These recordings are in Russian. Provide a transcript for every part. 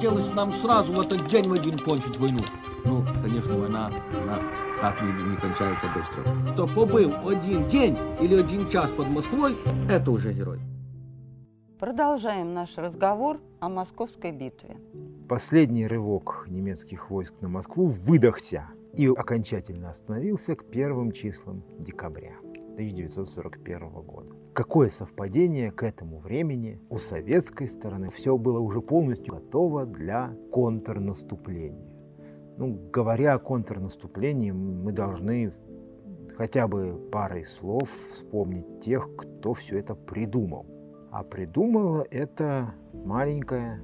хотелось нам сразу в этот день в один кончить войну. Ну, конечно, война, она так не, не кончается быстро. Кто побыл один день или один час под Москвой, это уже герой. Продолжаем наш разговор о Московской битве. Последний рывок немецких войск на Москву выдохся и окончательно остановился к первым числам декабря 1941 года. Какое совпадение к этому времени у советской стороны все было уже полностью готово для контрнаступления. Ну, говоря о контрнаступлении, мы должны хотя бы парой слов вспомнить тех, кто все это придумал. А придумала это маленькая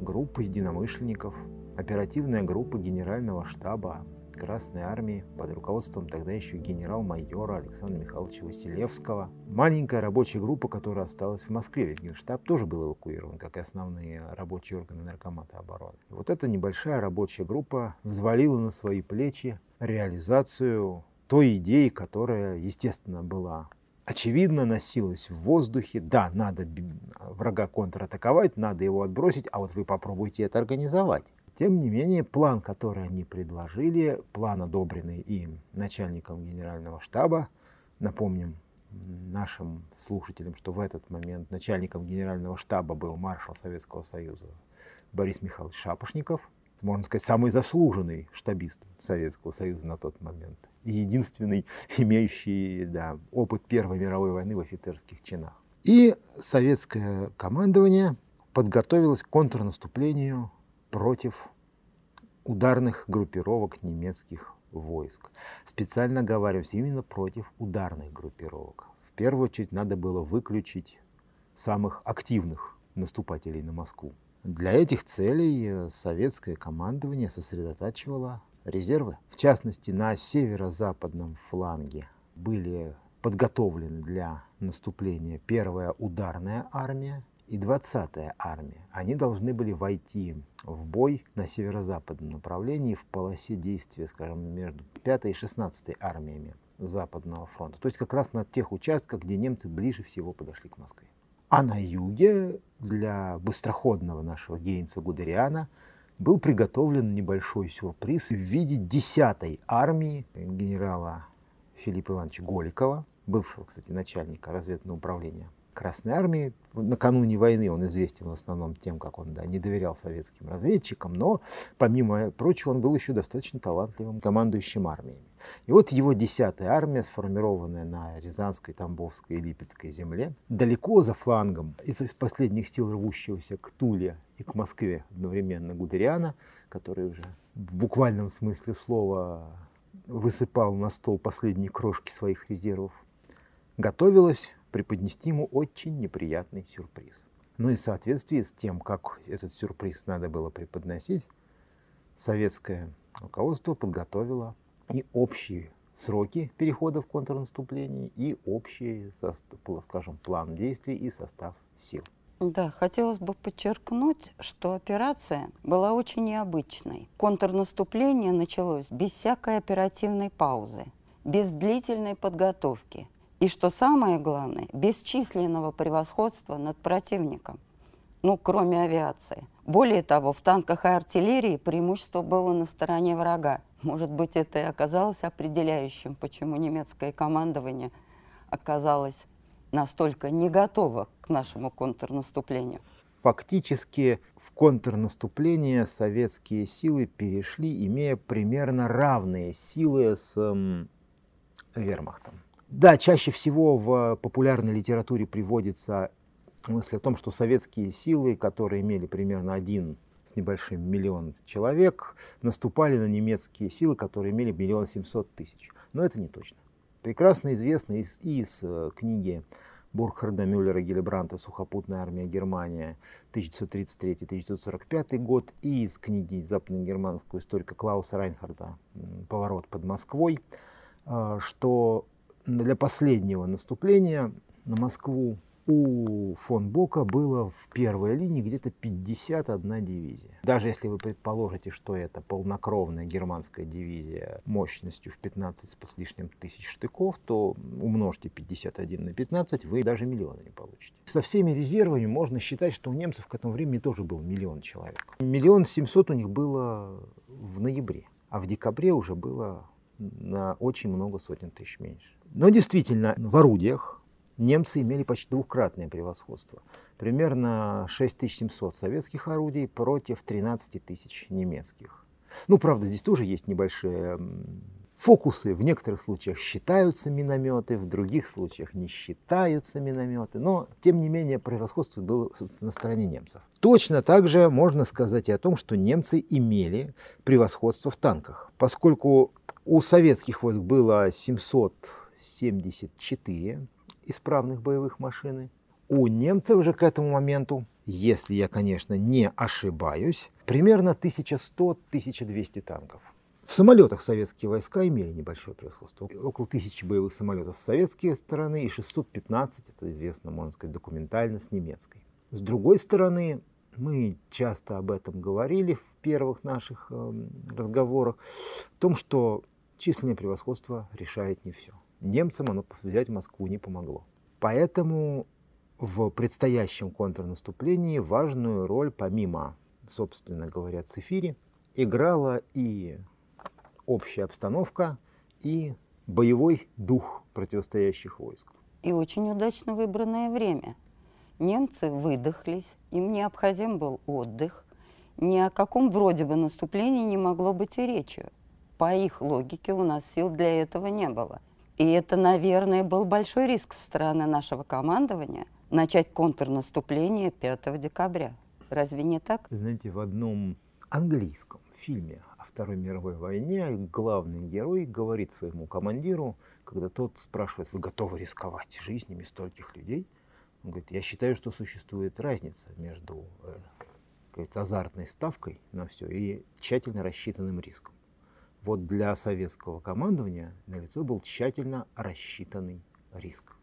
группа единомышленников, оперативная группа генерального штаба Красной Армии под руководством тогда еще генерал-майора Александра Михайловича Василевского. Маленькая рабочая группа, которая осталась в Москве, ведь Генштаб тоже был эвакуирован, как и основные рабочие органы Наркомата обороны. И вот эта небольшая рабочая группа взвалила на свои плечи реализацию той идеи, которая, естественно, была очевидно носилась в воздухе. Да, надо врага контратаковать, надо его отбросить, а вот вы попробуйте это организовать. Тем не менее, план, который они предложили, план, одобренный им начальником генерального штаба, напомним нашим слушателям, что в этот момент начальником генерального штаба был маршал Советского Союза Борис Михайлович Шапошников, можно сказать, самый заслуженный штабист Советского Союза на тот момент. И единственный, имеющий да, опыт Первой мировой войны в офицерских чинах. И советское командование подготовилось к контрнаступлению против ударных группировок немецких войск. Специально оговариваемся именно против ударных группировок. В первую очередь надо было выключить самых активных наступателей на Москву. Для этих целей э, советское командование сосредотачивало резервы. В частности, на северо-западном фланге были подготовлены для наступления первая ударная армия и 20-я армия. Они должны были войти в бой на северо-западном направлении в полосе действия, скажем, между 5 и 16 армиями Западного фронта. То есть как раз на тех участках, где немцы ближе всего подошли к Москве. А на юге для быстроходного нашего Гейнца Гудериана был приготовлен небольшой сюрприз в виде 10-й армии генерала Филиппа Ивановича Голикова, бывшего, кстати, начальника разведного управления Красной Армии. Накануне войны он известен в основном тем, как он да, не доверял советским разведчикам, но, помимо прочего, он был еще достаточно талантливым командующим армиями. И вот его 10-я армия, сформированная на Рязанской, Тамбовской и Липецкой земле, далеко за флангом, из последних сил рвущегося к Туле и к Москве одновременно Гудериана, который уже в буквальном смысле слова высыпал на стол последние крошки своих резервов, готовилась преподнести ему очень неприятный сюрприз. Ну и в соответствии с тем, как этот сюрприз надо было преподносить, советское руководство подготовило и общие сроки перехода в контрнаступление, и общий, скажем, план действий и состав сил. Да, хотелось бы подчеркнуть, что операция была очень необычной. Контрнаступление началось без всякой оперативной паузы, без длительной подготовки – и что самое главное, бесчисленного превосходства над противником, ну, кроме авиации. Более того, в танках и артиллерии преимущество было на стороне врага. Может быть, это и оказалось определяющим, почему немецкое командование оказалось настолько не готово к нашему контрнаступлению. Фактически в контрнаступление советские силы перешли, имея примерно равные силы с эм, вермахтом. Да, чаще всего в популярной литературе приводится мысль о том, что советские силы, которые имели примерно один с небольшим миллион человек, наступали на немецкие силы, которые имели миллион семьсот тысяч. Но это не точно. Прекрасно известно из, из э, книги Бурхарда Мюллера Гиллебранта «Сухопутная армия Германия» 1933-1945 год и из книги западно-германского историка Клауса Райнхарда «Поворот под Москвой», э, что для последнего наступления на Москву у фон Бока было в первой линии где-то 51 дивизия. Даже если вы предположите, что это полнокровная германская дивизия мощностью в 15 с лишним тысяч штыков, то умножьте 51 на 15, вы даже миллиона не получите. Со всеми резервами можно считать, что у немцев к этому времени тоже был миллион человек. Миллион семьсот у них было в ноябре, а в декабре уже было на очень много сотен тысяч меньше. Но действительно, в орудиях немцы имели почти двукратное превосходство. Примерно 6700 советских орудий против 13 тысяч немецких. Ну, правда, здесь тоже есть небольшие фокусы. В некоторых случаях считаются минометы, в других случаях не считаются минометы. Но, тем не менее, превосходство было на стороне немцев. Точно так же можно сказать и о том, что немцы имели превосходство в танках. Поскольку у советских войск было 774 исправных боевых машины. У немцев же к этому моменту, если я, конечно, не ошибаюсь, примерно 1100-1200 танков. В самолетах советские войска имели небольшое превосходство. Около тысячи боевых самолетов с советской стороны и 615, это известно, можно сказать, документально, с немецкой. С другой стороны, мы часто об этом говорили в первых наших э, разговорах, о том, что численное превосходство решает не все немцам оно взять Москву не помогло. Поэтому в предстоящем контрнаступлении важную роль, помимо, собственно говоря, цифири, играла и общая обстановка, и боевой дух противостоящих войск. И очень удачно выбранное время. Немцы выдохлись, им необходим был отдых. Ни о каком вроде бы наступлении не могло быть и речи. По их логике у нас сил для этого не было. И это, наверное, был большой риск со стороны нашего командования начать контрнаступление 5 декабря. Разве не так? Знаете, в одном английском фильме о Второй мировой войне главный герой говорит своему командиру, когда тот спрашивает, вы готовы рисковать жизнями стольких людей? Он говорит, я считаю, что существует разница между э, азартной ставкой на все и тщательно рассчитанным риском. Вот для советского командования на лицо был тщательно рассчитанный риск.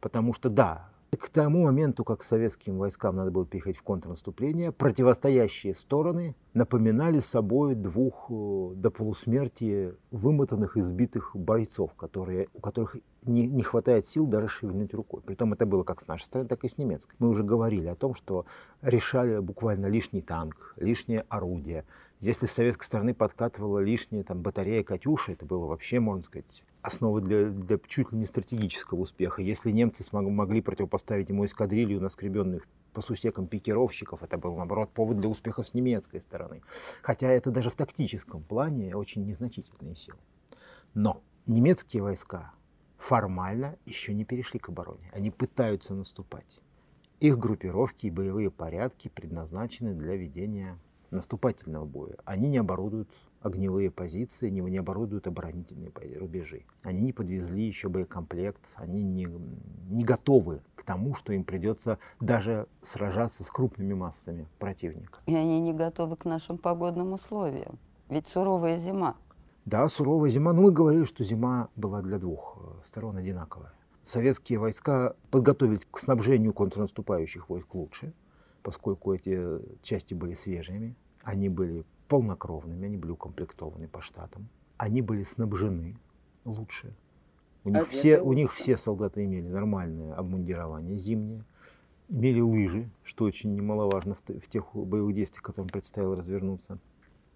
Потому что, да, к тому моменту, как советским войскам надо было переходить в контрнаступление, противостоящие стороны напоминали собой двух э, до полусмерти вымотанных, избитых бойцов, которые, у которых не, не хватает сил даже шевельнуть рукой. Притом это было как с нашей стороны, так и с немецкой. Мы уже говорили о том, что решали буквально лишний танк, лишнее орудие, если с советской стороны подкатывала лишняя там, батарея «Катюша», это было вообще, можно сказать, основа для, для чуть ли не стратегического успеха. Если немцы смог, могли противопоставить ему эскадрилью наскребенных по сусекам пикировщиков, это был, наоборот, повод для успеха с немецкой стороны. Хотя это даже в тактическом плане очень незначительные силы. Но немецкие войска формально еще не перешли к обороне. Они пытаются наступать. Их группировки и боевые порядки предназначены для ведения наступательного боя. Они не оборудуют огневые позиции, не, не оборудуют оборонительные рубежи. Они не подвезли еще боекомплект, они не, не готовы к тому, что им придется даже сражаться с крупными массами противника. И они не готовы к нашим погодным условиям. Ведь суровая зима. Да, суровая зима. Но мы говорили, что зима была для двух э, сторон одинаковая. Советские войска подготовились к снабжению контрнаступающих войск лучше – поскольку эти части были свежими, они были полнокровными, они были укомплектованы по штатам, они были снабжены лучше. У них, все, у них все солдаты имели нормальное обмундирование зимнее, имели лыжи, что очень немаловажно в, в тех боевых действиях, которым предстояло развернуться.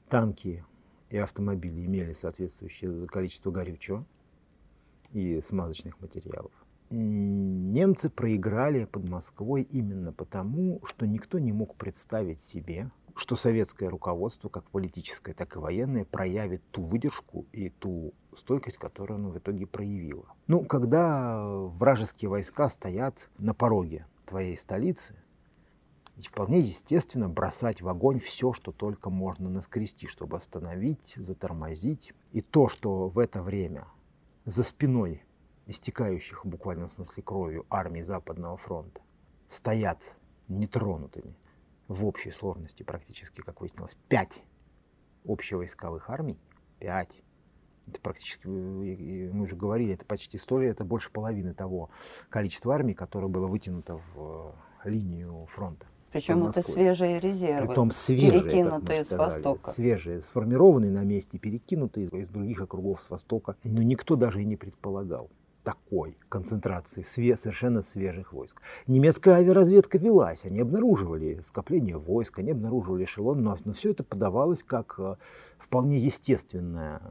Танки и автомобили имели соответствующее количество горючего и смазочных материалов немцы проиграли под Москвой именно потому, что никто не мог представить себе, что советское руководство, как политическое, так и военное, проявит ту выдержку и ту стойкость, которую оно в итоге проявило. Ну, когда вражеские войска стоят на пороге твоей столицы, вполне естественно бросать в огонь все, что только можно наскрести, чтобы остановить, затормозить. И то, что в это время за спиной истекающих в буквальном смысле кровью армий Западного фронта, стоят нетронутыми в общей сложности практически, как выяснилось, пять общевойсковых армий, пять, Это практически, мы уже говорили, это почти 100 лет, это больше половины того количества армий, которое было вытянуто в линию фронта. Причем это свежие резервы, Притом свежие, перекинутые с востока. Свежие, сформированные на месте, перекинутые из других округов с востока. Но никто даже и не предполагал такой концентрации све совершенно свежих войск. Немецкая авиаразведка велась, они обнаруживали скопление войск, они обнаруживали эшелон, но, но все это подавалось как э, вполне естественная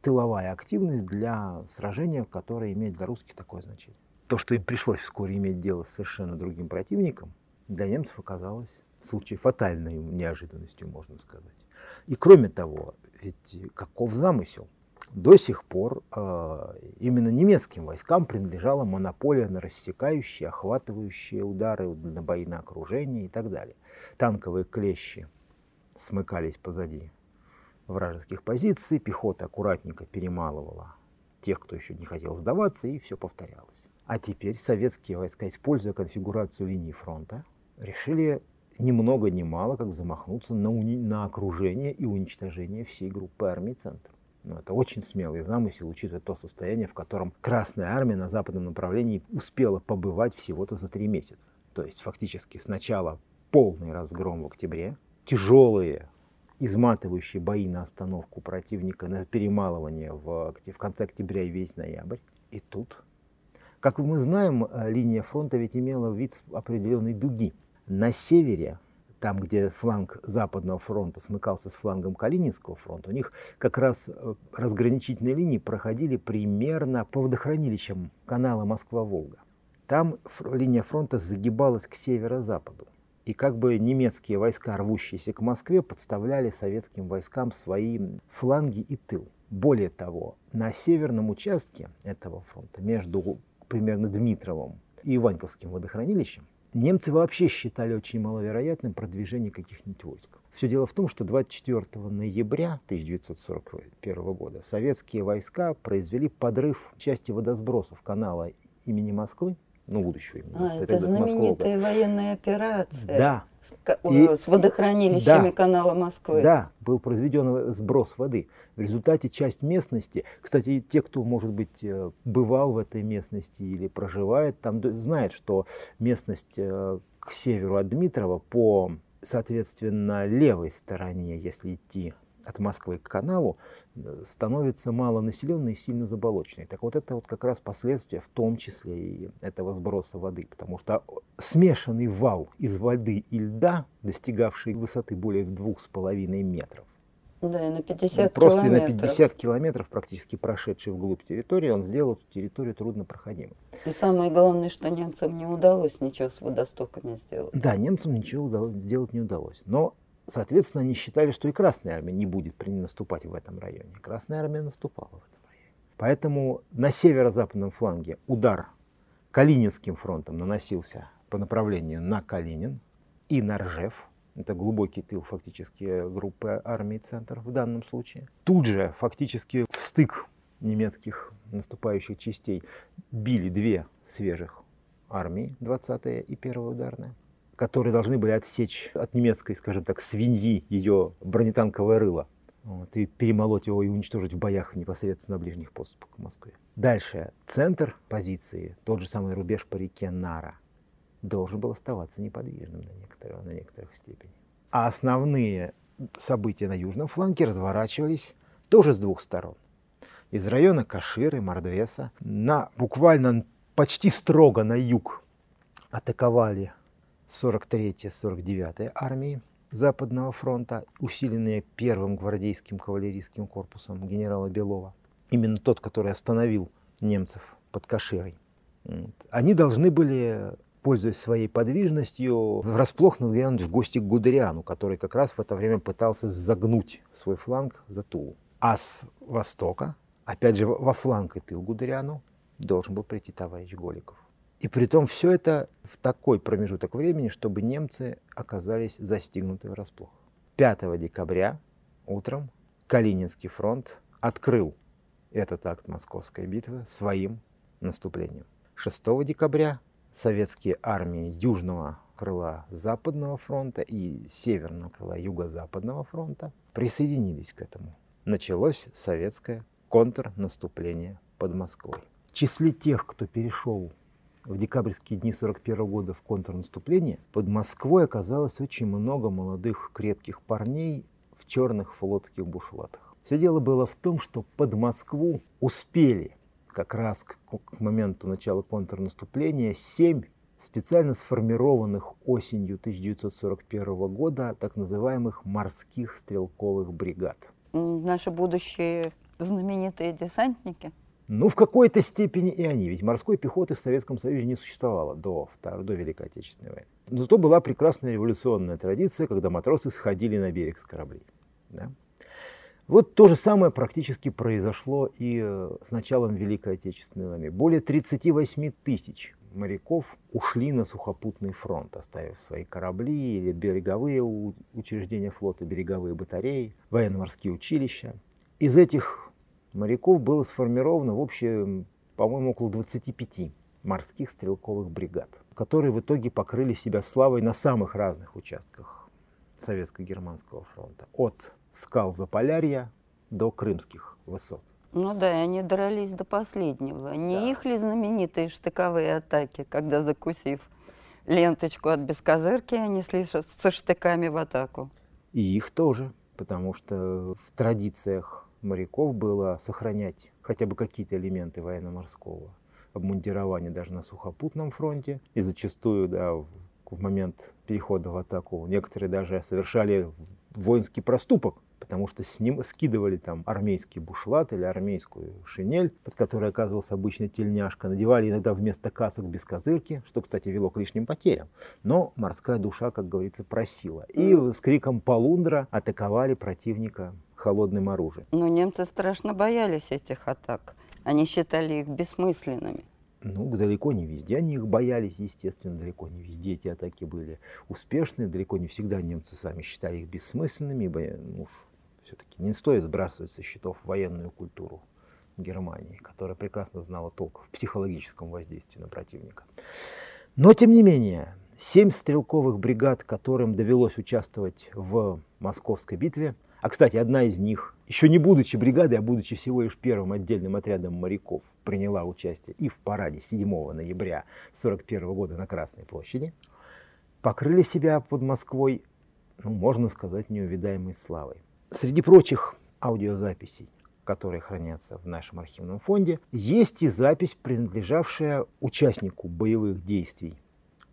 тыловая активность для сражения, которое имеет для русских такое значение. То, что им пришлось вскоре иметь дело с совершенно другим противником, для немцев оказалось в случае фатальной неожиданностью, можно сказать. И кроме того, ведь каков замысел? До сих пор э, именно немецким войскам принадлежала монополия на рассекающие, охватывающие удары, на бои на окружение и так далее. Танковые клещи смыкались позади вражеских позиций, пехота аккуратненько перемалывала тех, кто еще не хотел сдаваться, и все повторялось. А теперь советские войска, используя конфигурацию линии фронта, решили ни много ни мало как замахнуться на, уни... на окружение и уничтожение всей группы армий «Центр». Но это очень смелый замысел, учитывая то состояние, в котором Красная Армия на западном направлении успела побывать всего-то за три месяца. То есть фактически сначала полный разгром в октябре, тяжелые, изматывающие бои на остановку противника, на перемалывание в, в конце октября и весь ноябрь. И тут, как мы знаем, э, линия фронта ведь имела вид определенной дуги. На севере, там, где фланг Западного фронта смыкался с флангом Калининского фронта, у них как раз э, разграничительные линии проходили примерно по водохранилищам канала Москва-Волга. Там линия фронта загибалась к северо-западу. И как бы немецкие войска, рвущиеся к Москве, подставляли советским войскам свои фланги и тыл. Более того, на северном участке этого фронта, между примерно Дмитровым и Иваньковским водохранилищем, немцы вообще считали очень маловероятным продвижение каких-нибудь войск. Все дело в том, что 24 ноября 1941 года советские войска произвели подрыв части водосбросов канала имени Москвы, ну, будущего имени а, Москвы. Это знаменитая военная операция. Да, и, с водохранилищами да, канала Москвы. Да, был произведен сброс воды. В результате часть местности, кстати, те, кто, может быть, э, бывал в этой местности или проживает там, знает, что местность э, к северу от Дмитрова по, соответственно, левой стороне, если идти от Москвы к каналу э, становится малонаселенной и сильно заболоченной. Так вот это вот как раз последствия, в том числе и этого сброса воды, потому что смешанный вал из воды и льда, достигавший высоты более двух с половиной метров, да, и на 50 Просто километров. на 50 километров, практически прошедший вглубь территории, он сделал эту территорию труднопроходимой. И самое главное, что немцам не удалось ничего с водостоками сделать. Да, немцам ничего удалось, сделать не удалось. Но Соответственно, они считали, что и Красная Армия не будет наступать в этом районе. Красная Армия наступала в этом районе. Поэтому на северо-западном фланге удар Калининским фронтом наносился по направлению на Калинин и на Ржев. Это глубокий тыл фактически группы армии «Центр» в данном случае. Тут же фактически в стык немецких наступающих частей били две свежих армии, 20-я и 1-я ударная которые должны были отсечь от немецкой, скажем так, свиньи ее бронетанковое рыло. Вот, и перемолоть его и уничтожить в боях непосредственно на ближних поступах к Москве. Дальше. Центр позиции, тот же самый рубеж по реке Нара, должен был оставаться неподвижным на, некоторых, на некоторых степени. А основные события на южном фланге разворачивались тоже с двух сторон. Из района Каширы, Мордвеса, на, буквально почти строго на юг атаковали 43-49 армии Западного фронта, усиленные первым гвардейским кавалерийским корпусом генерала Белова. Именно тот, который остановил немцев под Каширой. Они должны были, пользуясь своей подвижностью, врасплох наглянуть в гости к Гудериану, который как раз в это время пытался загнуть свой фланг за Тулу. А с востока, опять же во фланг и тыл Гудериану, должен был прийти товарищ Голиков. И при том все это в такой промежуток времени, чтобы немцы оказались застигнуты врасплох. 5 декабря утром Калининский фронт открыл этот акт Московской битвы своим наступлением. 6 декабря советские армии Южного крыла Западного фронта и Северного крыла Юго-Западного фронта присоединились к этому. Началось советское контрнаступление под Москвой. В числе тех, кто перешел в декабрьские дни 41 года в контрнаступление, под Москвой оказалось очень много молодых крепких парней в черных флотских бушлатах. Все дело было в том, что под Москву успели как раз к, к моменту начала контрнаступления семь специально сформированных осенью 1941 года так называемых морских стрелковых бригад. Наши будущие знаменитые десантники? Ну, в какой-то степени и они. Ведь морской пехоты в Советском Союзе не существовало до, второй, до Великой Отечественной войны. Но зато была прекрасная революционная традиция, когда матросы сходили на берег с кораблей. Да? Вот то же самое практически произошло и э, с началом Великой Отечественной войны. Более 38 тысяч моряков ушли на сухопутный фронт, оставив свои корабли или береговые учреждения флота, береговые батареи, военно-морские училища. Из этих моряков было сформировано в общем, по-моему, около 25 морских стрелковых бригад, которые в итоге покрыли себя славой на самых разных участках Советско-Германского фронта. От скал Заполярья до крымских высот. Ну да, и они дрались до последнего. Не да. их ли знаменитые штыковые атаки, когда, закусив ленточку от бескозырки, они шли со штыками в атаку? И их тоже, потому что в традициях моряков было сохранять хотя бы какие-то элементы военно-морского обмундирования даже на сухопутном фронте. И зачастую, да, в, в момент перехода в атаку некоторые даже совершали воинский проступок, потому что с ним скидывали там армейский бушлат или армейскую шинель, под которой оказывался обычно тельняшка, надевали иногда вместо касок без козырки, что, кстати, вело к лишним потерям. Но морская душа, как говорится, просила. И с криком «Полундра» атаковали противника холодным оружием. Но немцы страшно боялись этих атак. Они считали их бессмысленными. Ну, далеко не везде они их боялись, естественно, далеко не везде эти атаки были успешны, далеко не всегда немцы сами считали их бессмысленными, ибо ну, все-таки не стоит сбрасывать со счетов военную культуру Германии, которая прекрасно знала толк в психологическом воздействии на противника. Но, тем не менее, семь стрелковых бригад, которым довелось участвовать в Московской битве, а, кстати, одна из них, еще не будучи бригадой, а будучи всего лишь первым отдельным отрядом моряков, приняла участие и в параде 7 ноября 1941 года на Красной площади, покрыли себя под Москвой, ну, можно сказать, неувидаемой славой. Среди прочих аудиозаписей, которые хранятся в нашем архивном фонде, есть и запись, принадлежавшая участнику боевых действий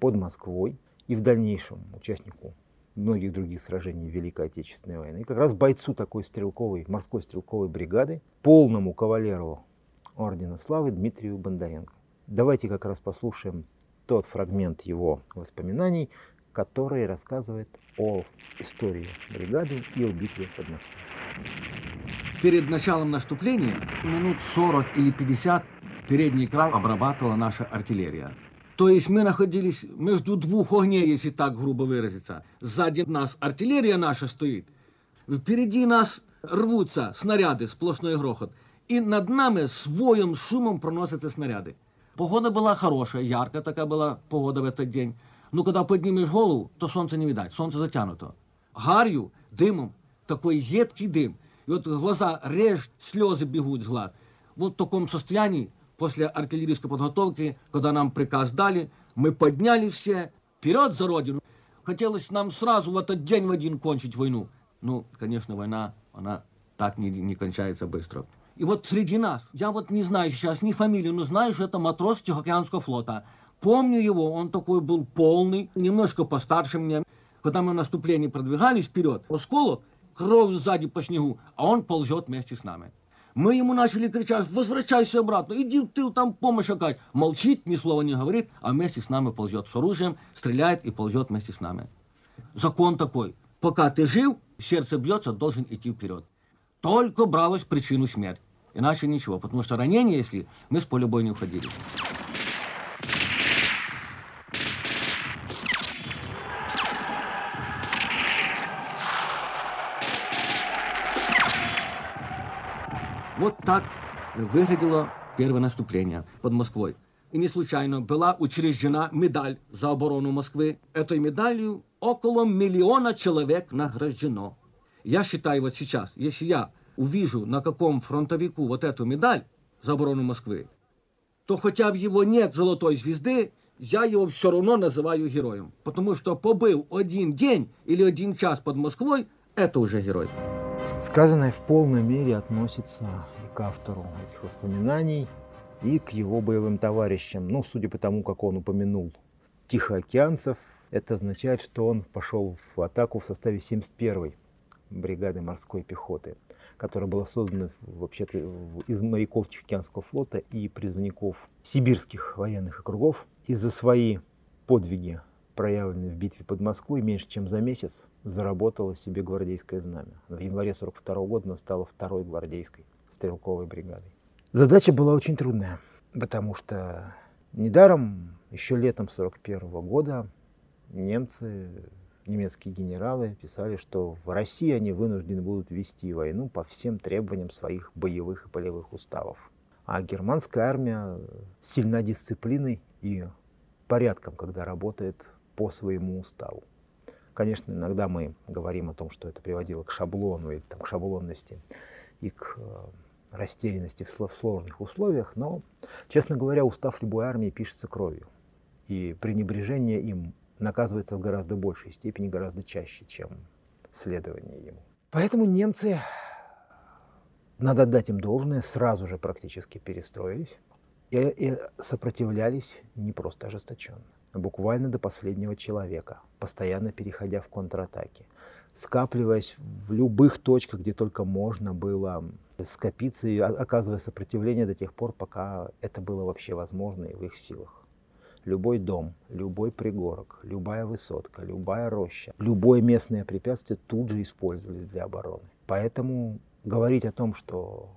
под Москвой и в дальнейшем участнику многих других сражений Великой Отечественной войны. И как раз бойцу такой стрелковой, морской стрелковой бригады, полному кавалеру Ордена Славы Дмитрию Бондаренко. Давайте как раз послушаем тот фрагмент его воспоминаний, который рассказывает о истории бригады и о битве под Москвой. Перед началом наступления минут 40 или 50 передний край обрабатывала наша артиллерия. То есть мы находились между двух огней, если так грубо выразиться. Сзади нас артиллерия наша стоит, впереди нас рвутся снаряды, сплошной грохот. И над нами с воем, шумом проносятся снаряды. Погода была хорошая, яркая такая была погода в этот день. Но когда поднимешь голову, то солнце не видать, солнце затянуто. Гарью, дымом, такой едкий дым. И вот глаза режь, слезы бегут с глаз. Вот в таком состоянии после артиллерийской подготовки, когда нам приказ дали, мы подняли все вперед за Родину. Хотелось нам сразу в этот день в один кончить войну. Ну, конечно, война, она так не, не кончается быстро. И вот среди нас, я вот не знаю сейчас ни фамилию, но знаю, что это матрос Тихоокеанского флота. Помню его, он такой был полный, немножко постарше меня. Когда мы в наступлении продвигались вперед, осколок, кровь сзади по снегу, а он ползет вместе с нами. Мы ему начали кричать, возвращайся обратно, иди в тыл, там помощь искать. Молчит, ни слова не говорит, а вместе с нами ползет с оружием, стреляет и ползет вместе с нами. Закон такой, пока ты жив, сердце бьется, должен идти вперед. Только бралось причину смерти. Иначе ничего, потому что ранение, если мы с поля боя не уходили. Вот так выглядело первое наступление под Москвой. И не случайно была учреждена медаль за оборону Москвы. Этой медалью около миллиона человек награждено. Я считаю вот сейчас, если я увижу на каком фронтовику вот эту медаль за оборону Москвы, то хотя в его нет золотой звезды, я его все равно называю героем. Потому что побыл один день или один час под Москвой, это уже герой. Сказанное в полной мере относится к автору этих воспоминаний, и к его боевым товарищам. Ну, судя по тому, как он упомянул тихоокеанцев, это означает, что он пошел в атаку в составе 71-й бригады морской пехоты, которая была создана вообще-то из моряков Тихоокеанского флота и призывников сибирских военных округов. И за свои подвиги, проявленные в битве под Москвой, меньше чем за месяц заработала себе гвардейское знамя. В январе 42 года она стала второй гвардейской стрелковой бригадой. Задача была очень трудная, потому что недаром еще летом 41 года немцы немецкие генералы писали, что в России они вынуждены будут вести войну по всем требованиям своих боевых и полевых уставов. А германская армия сильна дисциплиной и порядком, когда работает по своему уставу. Конечно, иногда мы говорим о том, что это приводило к шаблону или там, к шаблонности и к э, растерянности в сложных условиях, но, честно говоря, устав любой армии пишется кровью. И пренебрежение им наказывается в гораздо большей степени, гораздо чаще, чем следование ему. Поэтому немцы, надо отдать им должное, сразу же практически перестроились и, и сопротивлялись не просто ожесточенно, а буквально до последнего человека, постоянно переходя в контратаки, скапливаясь в любых точках, где только можно было скопиться и оказывая сопротивление до тех пор, пока это было вообще возможно и в их силах. Любой дом, любой пригорок, любая высотка, любая роща, любое местное препятствие тут же использовались для обороны. Поэтому говорить о том, что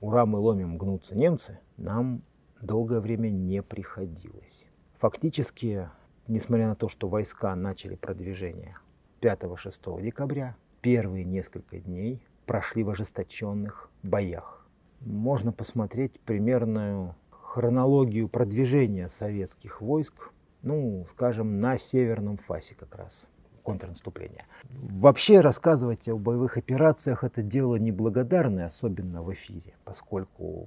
ура, мы ломим, гнутся немцы, нам долгое время не приходилось. Фактически, несмотря на то, что войска начали продвижение 5-6 декабря, первые несколько дней прошли в ожесточенных боях. Можно посмотреть примерную хронологию продвижения советских войск, ну, скажем, на северном фасе как раз контрнаступления. Вообще рассказывать о боевых операциях это дело неблагодарное, особенно в эфире, поскольку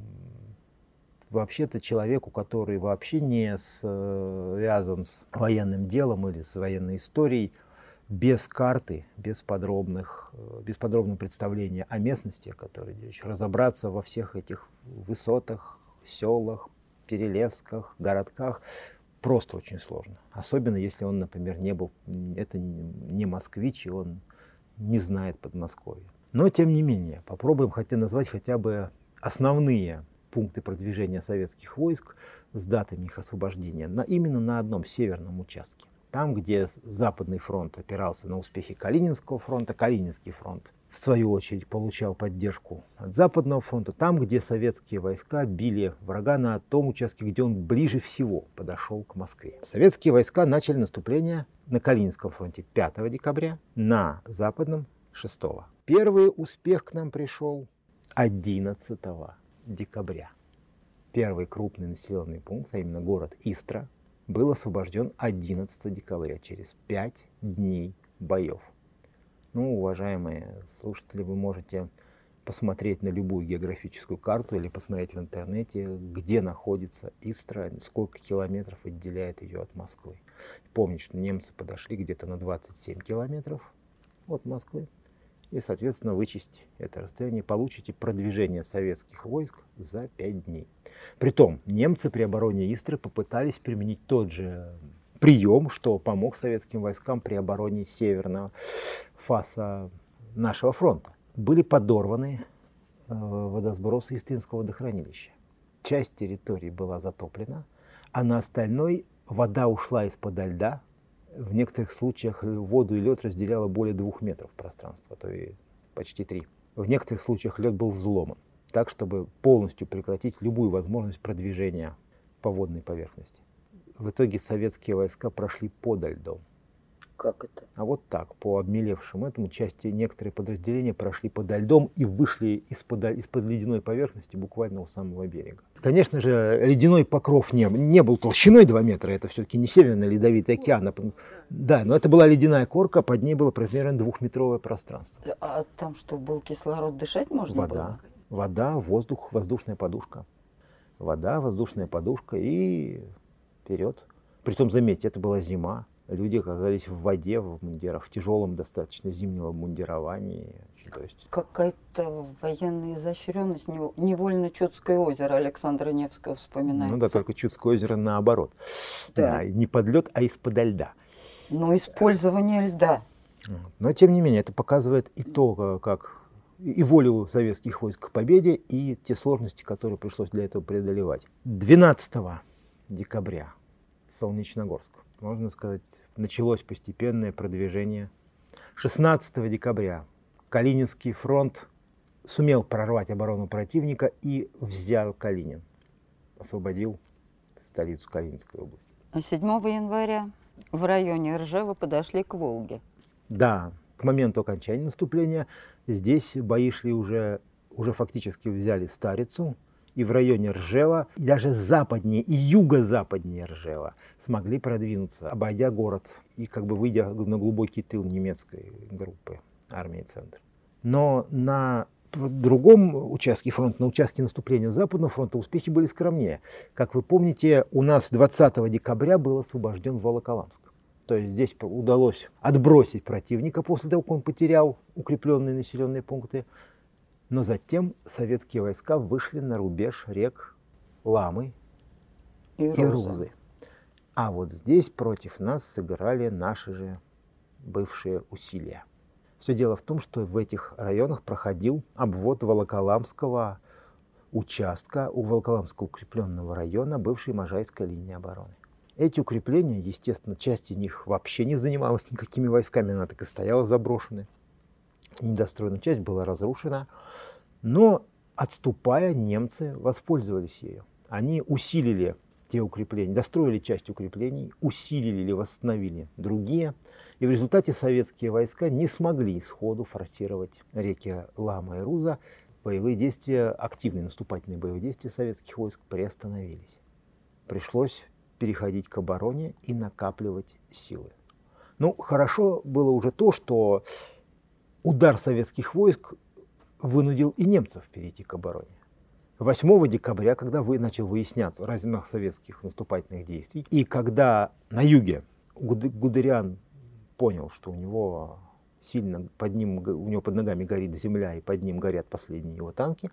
вообще-то человеку, который вообще не связан с военным делом или с военной историей, без карты, без, подробных, без подробного представления о местности, о которой речь, разобраться во всех этих высотах, селах, перелесках, городках просто очень сложно. Особенно если он, например, не был, это не москвич, и он не знает Подмосковья. Но, тем не менее, попробуем хотя назвать хотя бы основные пункты продвижения советских войск с датами их освобождения на, именно на одном северном участке. Там, где Западный фронт опирался на успехи Калининского фронта, Калининский фронт в свою очередь, получал поддержку от Западного фронта, там, где советские войска били врага на том участке, где он ближе всего подошел к Москве. Советские войска начали наступление на Калининском фронте 5 декабря, на Западном 6. Первый успех к нам пришел 11 декабря. Первый крупный населенный пункт, а именно город Истра, был освобожден 11 декабря, через 5 дней боев. Ну, уважаемые слушатели, вы можете посмотреть на любую географическую карту или посмотреть в интернете, где находится Истра, сколько километров отделяет ее от Москвы. Помните, что немцы подошли где-то на 27 километров от Москвы, и, соответственно, вычесть это расстояние, получите продвижение советских войск за 5 дней. Притом, немцы при обороне Истры попытались применить тот же прием, что помог советским войскам при обороне северного фаса нашего фронта. Были подорваны э, водосбросы Истринского водохранилища. Часть территории была затоплена, а на остальной вода ушла из-под льда. В некоторых случаях воду и лед разделяло более двух метров пространства, то и почти три. В некоторых случаях лед был взломан, так, чтобы полностью прекратить любую возможность продвижения по водной поверхности. В итоге советские войска прошли подо льдом. Как это? А вот так, по обмелевшим этому части некоторые подразделения прошли подо льдом и вышли из-под из ледяной поверхности буквально у самого берега. Конечно же, ледяной покров не, не был толщиной 2 метра, это все-таки не Северный Ледовитый океан. А, да, но это была ледяная корка, под ней было примерно двухметровое пространство. А там что, был кислород, дышать можно Вода, было? вода, воздух, воздушная подушка. Вода, воздушная подушка и вперед. Притом, заметьте, это была зима, люди оказались в воде, в мундирах, в тяжелом достаточно зимнего мундировании. То есть... Какая-то военная изощренность, невольно Чудское озеро Александра Невского вспоминается. Ну да, только Чудское озеро наоборот. Да. да не под лед, а из-под льда. Ну, использование льда. Но, тем не менее, это показывает и то, как и волю советских войск к победе, и те сложности, которые пришлось для этого преодолевать. 12 декабря Солнечногорск можно сказать, началось постепенное продвижение. 16 декабря Калининский фронт сумел прорвать оборону противника и взял Калинин, освободил столицу Калининской области. А 7 января в районе Ржева подошли к Волге. Да, к моменту окончания наступления здесь бои шли уже, уже фактически взяли Старицу, и в районе Ржева, и даже западнее и юго-западнее Ржева смогли продвинуться, обойдя город и как бы выйдя на глубокий тыл немецкой группы армии «Центр». Но на другом участке фронта, на участке наступления Западного фронта успехи были скромнее. Как вы помните, у нас 20 декабря был освобожден Волоколамск. То есть здесь удалось отбросить противника после того, как он потерял укрепленные населенные пункты. Но затем советские войска вышли на рубеж рек Ламы и, и Рузы. А вот здесь против нас сыграли наши же бывшие усилия. Все дело в том, что в этих районах проходил обвод Волоколамского участка у Волоколамского укрепленного района бывшей Можайской линии обороны. Эти укрепления, естественно, часть из них вообще не занималась никакими войсками, она так и стояла заброшенной недостроенная часть была разрушена, но отступая, немцы воспользовались ею. Они усилили те укрепления, достроили часть укреплений, усилили или восстановили другие. И в результате советские войска не смогли сходу форсировать реки Лама и Руза. Боевые действия, активные наступательные боевые действия советских войск приостановились. Пришлось переходить к обороне и накапливать силы. Ну, хорошо было уже то, что удар советских войск вынудил и немцев перейти к обороне. 8 декабря, когда вы, начал выясняться размах советских наступательных действий, и когда на юге Гудериан понял, что у него сильно под ним, у него под ногами горит земля, и под ним горят последние его танки,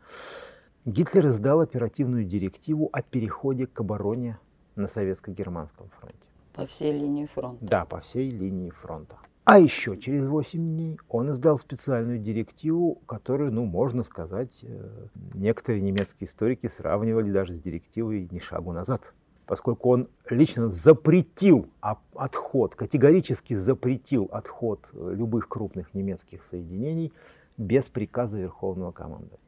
Гитлер издал оперативную директиву о переходе к обороне на советско-германском фронте. По всей линии фронта? Да, по всей линии фронта. А еще через 8 дней он издал специальную директиву, которую, ну, можно сказать, э, некоторые немецкие историки сравнивали даже с директивой «Ни шагу назад», поскольку он лично запретил отход, категорически запретил отход э, любых крупных немецких соединений без приказа Верховного командования.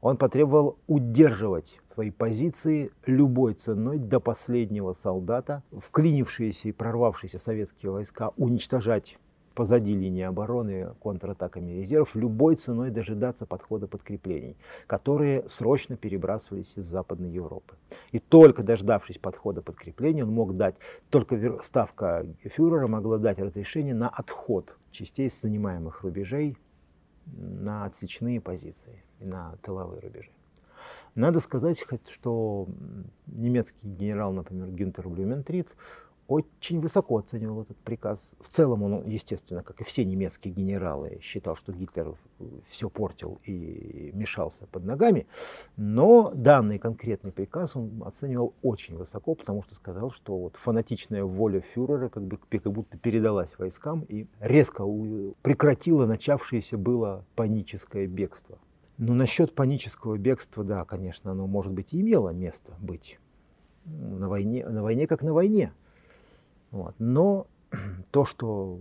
Он потребовал удерживать свои позиции любой ценой до последнего солдата, вклинившиеся и прорвавшиеся советские войска уничтожать позади линии обороны контратаками резервов, любой ценой дожидаться подхода подкреплений, которые срочно перебрасывались из Западной Европы. И только дождавшись подхода подкреплений, он мог дать, только ставка фюрера могла дать разрешение на отход частей с занимаемых рубежей на отсечные позиции и на тыловые рубежи. Надо сказать, что немецкий генерал, например, Гюнтер Блюментрит, очень высоко оценивал этот приказ. В целом он, естественно, как и все немецкие генералы, считал, что Гитлер все портил и мешался под ногами. Но данный конкретный приказ он оценивал очень высоко, потому что сказал, что вот фанатичная воля фюрера как, бы, как будто передалась войскам и резко прекратила начавшееся было паническое бегство. Ну, насчет панического бегства, да, конечно, оно, может быть, и имело место быть на войне, на войне как на войне. Вот. Но то, что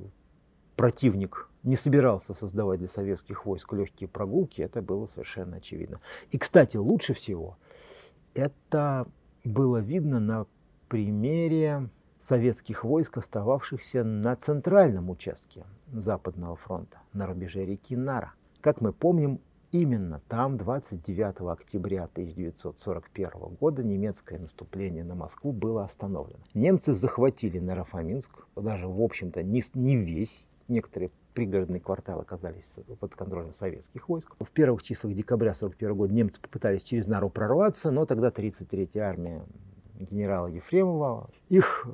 противник не собирался создавать для советских войск легкие прогулки, это было совершенно очевидно. И, кстати, лучше всего это было видно на примере советских войск, остававшихся на центральном участке Западного фронта, на рубеже реки Нара. Как мы помним, именно там 29 октября 1941 года немецкое наступление на Москву было остановлено. Немцы захватили Нарафаминск, даже, в общем-то, не, не весь, некоторые пригородные кварталы оказались под контролем советских войск. В первых числах декабря 1941 года немцы попытались через Нару прорваться, но тогда 33-я армия генерала Ефремова их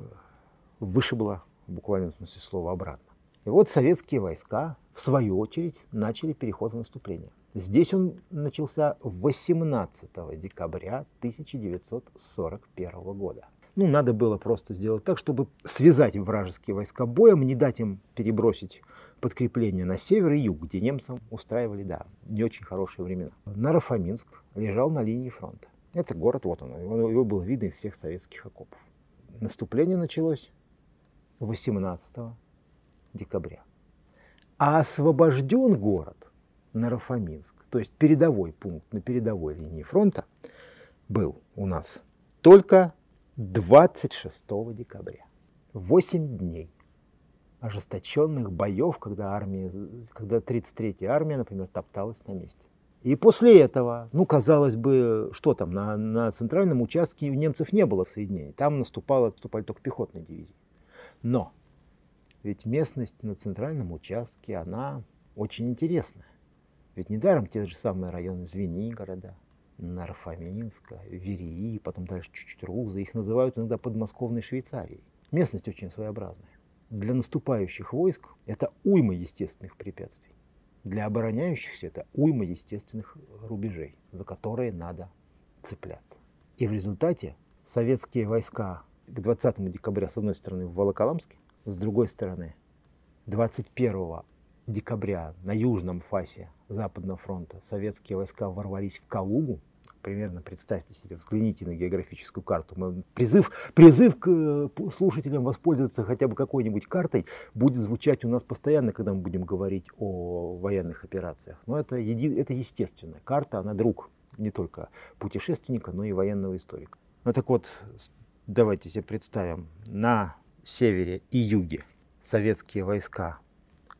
вышибла в буквальном смысле слова обратно. И вот советские войска, в свою очередь, начали переход в наступление. Здесь он начался 18 декабря 1941 года. Ну, надо было просто сделать так, чтобы связать вражеские войска боем, не дать им перебросить подкрепление на север и юг, где немцам устраивали, да, не очень хорошие времена. Нарафаминск лежал на линии фронта. Это город, вот он, его было видно из всех советских окопов. Наступление началось 18 декабря. А освобожден город Нарафаминск, то есть передовой пункт на передовой линии фронта, был у нас только 26 декабря. Восемь дней ожесточенных боев, когда, армия, когда 33-я армия, например, топталась на месте. И после этого, ну, казалось бы, что там, на, на центральном участке у немцев не было соединений. Там наступало, наступали только пехотные дивизии. Но ведь местность на центральном участке, она очень интересная. Ведь недаром те же самые районы Звенигорода, Нарфаминска, Верии, потом дальше чуть-чуть Руза, их называют иногда подмосковной Швейцарией. Местность очень своеобразная. Для наступающих войск это уйма естественных препятствий. Для обороняющихся это уйма естественных рубежей, за которые надо цепляться. И в результате советские войска к 20 декабря, с одной стороны, в Волоколамске, с другой стороны, 21 декабря на южном фасе Западного фронта советские войска ворвались в Калугу, примерно представьте себе, взгляните на географическую карту. Мы, призыв, призыв к э, слушателям воспользоваться хотя бы какой-нибудь картой будет звучать у нас постоянно, когда мы будем говорить о военных операциях. Но это, еди, это естественно. Карта, она друг не только путешественника, но и военного историка. Ну так вот, давайте себе представим, на севере и юге советские войска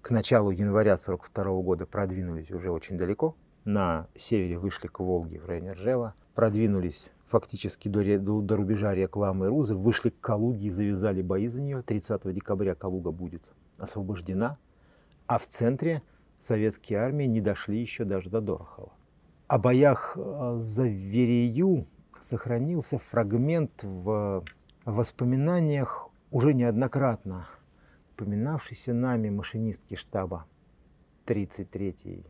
к началу января 1942 года продвинулись уже очень далеко. На севере вышли к Волге в районе Ржева, продвинулись фактически до, до, до рубежа рек Ламы и Рузы, вышли к Калуге и завязали бои за нее. 30 декабря Калуга будет освобождена, а в центре советские армии не дошли еще даже до Дорохова. О боях э, за Верею сохранился фрагмент в воспоминаниях уже неоднократно упоминавшейся нами машинистки штаба 33-й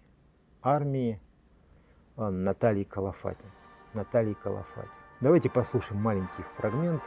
армии а, Натальи Калафати. Натальи Калафати. Давайте послушаем маленький фрагмент.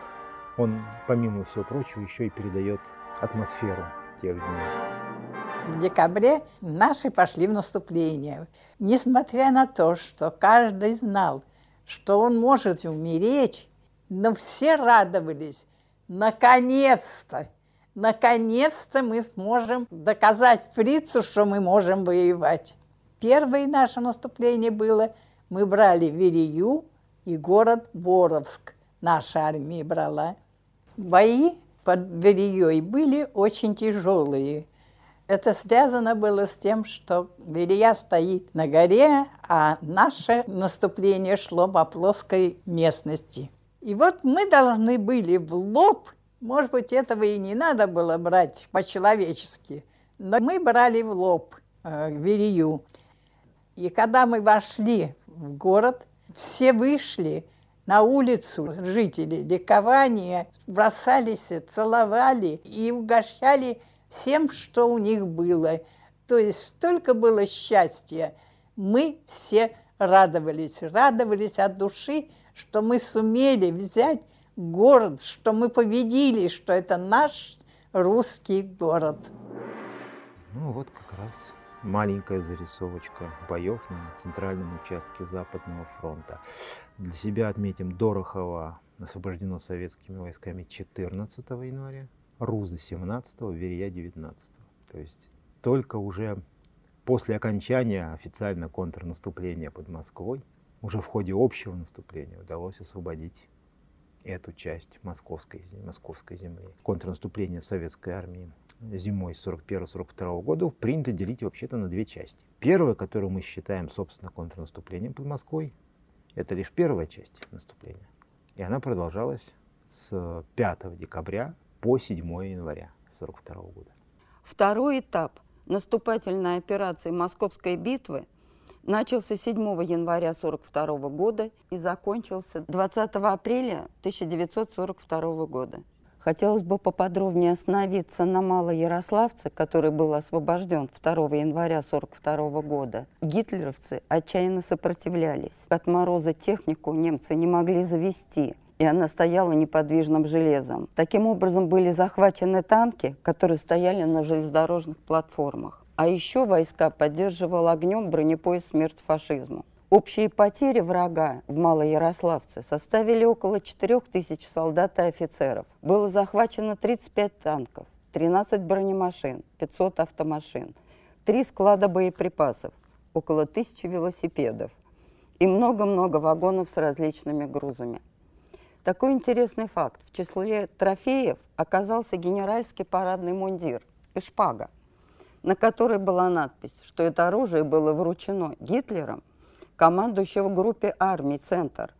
Он, помимо всего прочего, еще и передает атмосферу тех дней. В декабре наши пошли в наступление. Несмотря на то, что каждый знал, что он может умереть, но все радовались. Наконец-то! Наконец-то мы сможем доказать фрицу, что мы можем воевать. Первое наше наступление было, мы брали Верею и город Боровск. Наша армия брала. Бои под Вереей были очень тяжелые. Это связано было с тем, что Верея стоит на горе, а наше наступление шло по плоской местности. И вот мы должны были в лоб может быть, этого и не надо было брать по-человечески, но мы брали в лоб э, верию. И когда мы вошли в город, все вышли на улицу, жители ликования, бросались, целовали и угощали всем, что у них было. То есть столько было счастья. Мы все радовались, радовались от души, что мы сумели взять город, что мы победили, что это наш русский город. Ну вот как раз маленькая зарисовочка боев на центральном участке Западного фронта. Для себя отметим Дорохово освобождено советскими войсками 14 января, Руза 17, Верия 19. То есть только уже после окончания официально контрнаступления под Москвой, уже в ходе общего наступления удалось освободить эту часть московской, московской земли. Контрнаступление советской армии зимой 41-42 года принято делить вообще-то на две части. Первая, которую мы считаем, собственно, контрнаступлением под Москвой, это лишь первая часть наступления. И она продолжалась с 5 декабря по 7 января 42 года. Второй этап наступательной операции Московской битвы начался 7 января 1942 года и закончился 20 апреля 1942 года. Хотелось бы поподробнее остановиться на Малоярославце, который был освобожден 2 января 1942 года. Гитлеровцы отчаянно сопротивлялись. От мороза технику немцы не могли завести, и она стояла неподвижным железом. Таким образом были захвачены танки, которые стояли на железнодорожных платформах. А еще войска поддерживал огнем бронепоезд «Смерть фашизму». Общие потери врага в Малоярославце составили около 4 тысяч солдат и офицеров. Было захвачено 35 танков, 13 бронемашин, 500 автомашин, 3 склада боеприпасов, около тысячи велосипедов и много-много вагонов с различными грузами. Такой интересный факт. В числе трофеев оказался генеральский парадный мундир и шпага, на которой была надпись, что это оружие было вручено Гитлером командующего группе армий «Центр»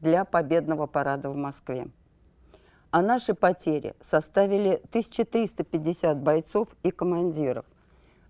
для победного парада в Москве. А наши потери составили 1350 бойцов и командиров.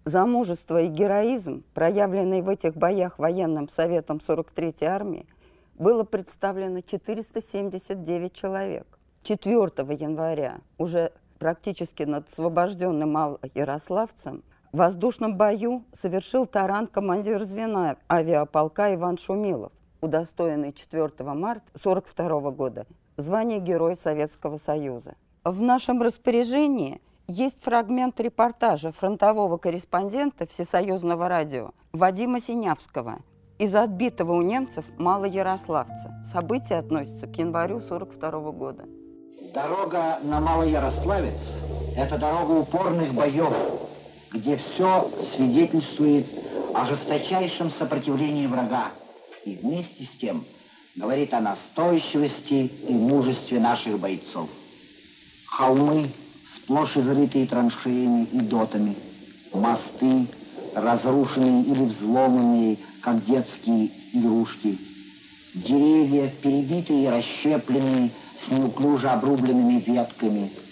За мужество и героизм, проявленный в этих боях военным советом 43-й армии, было представлено 479 человек. 4 января, уже практически над освобожденным Малоярославцем, в воздушном бою совершил таран командир звена авиаполка Иван Шумилов, удостоенный 4 марта 1942 года звания Герой Советского Союза. В нашем распоряжении есть фрагмент репортажа фронтового корреспондента Всесоюзного радио Вадима Синявского из отбитого у немцев Малоярославца. События относятся к январю 1942 года. Дорога на Малоярославец – это дорога упорных боев, где все свидетельствует о жесточайшем сопротивлении врага и вместе с тем говорит о настойчивости и мужестве наших бойцов. Холмы, сплошь изрытые траншеями и дотами, мосты, разрушенные или взломанные, как детские игрушки, деревья, перебитые и расщепленные с неуклюже обрубленными ветками –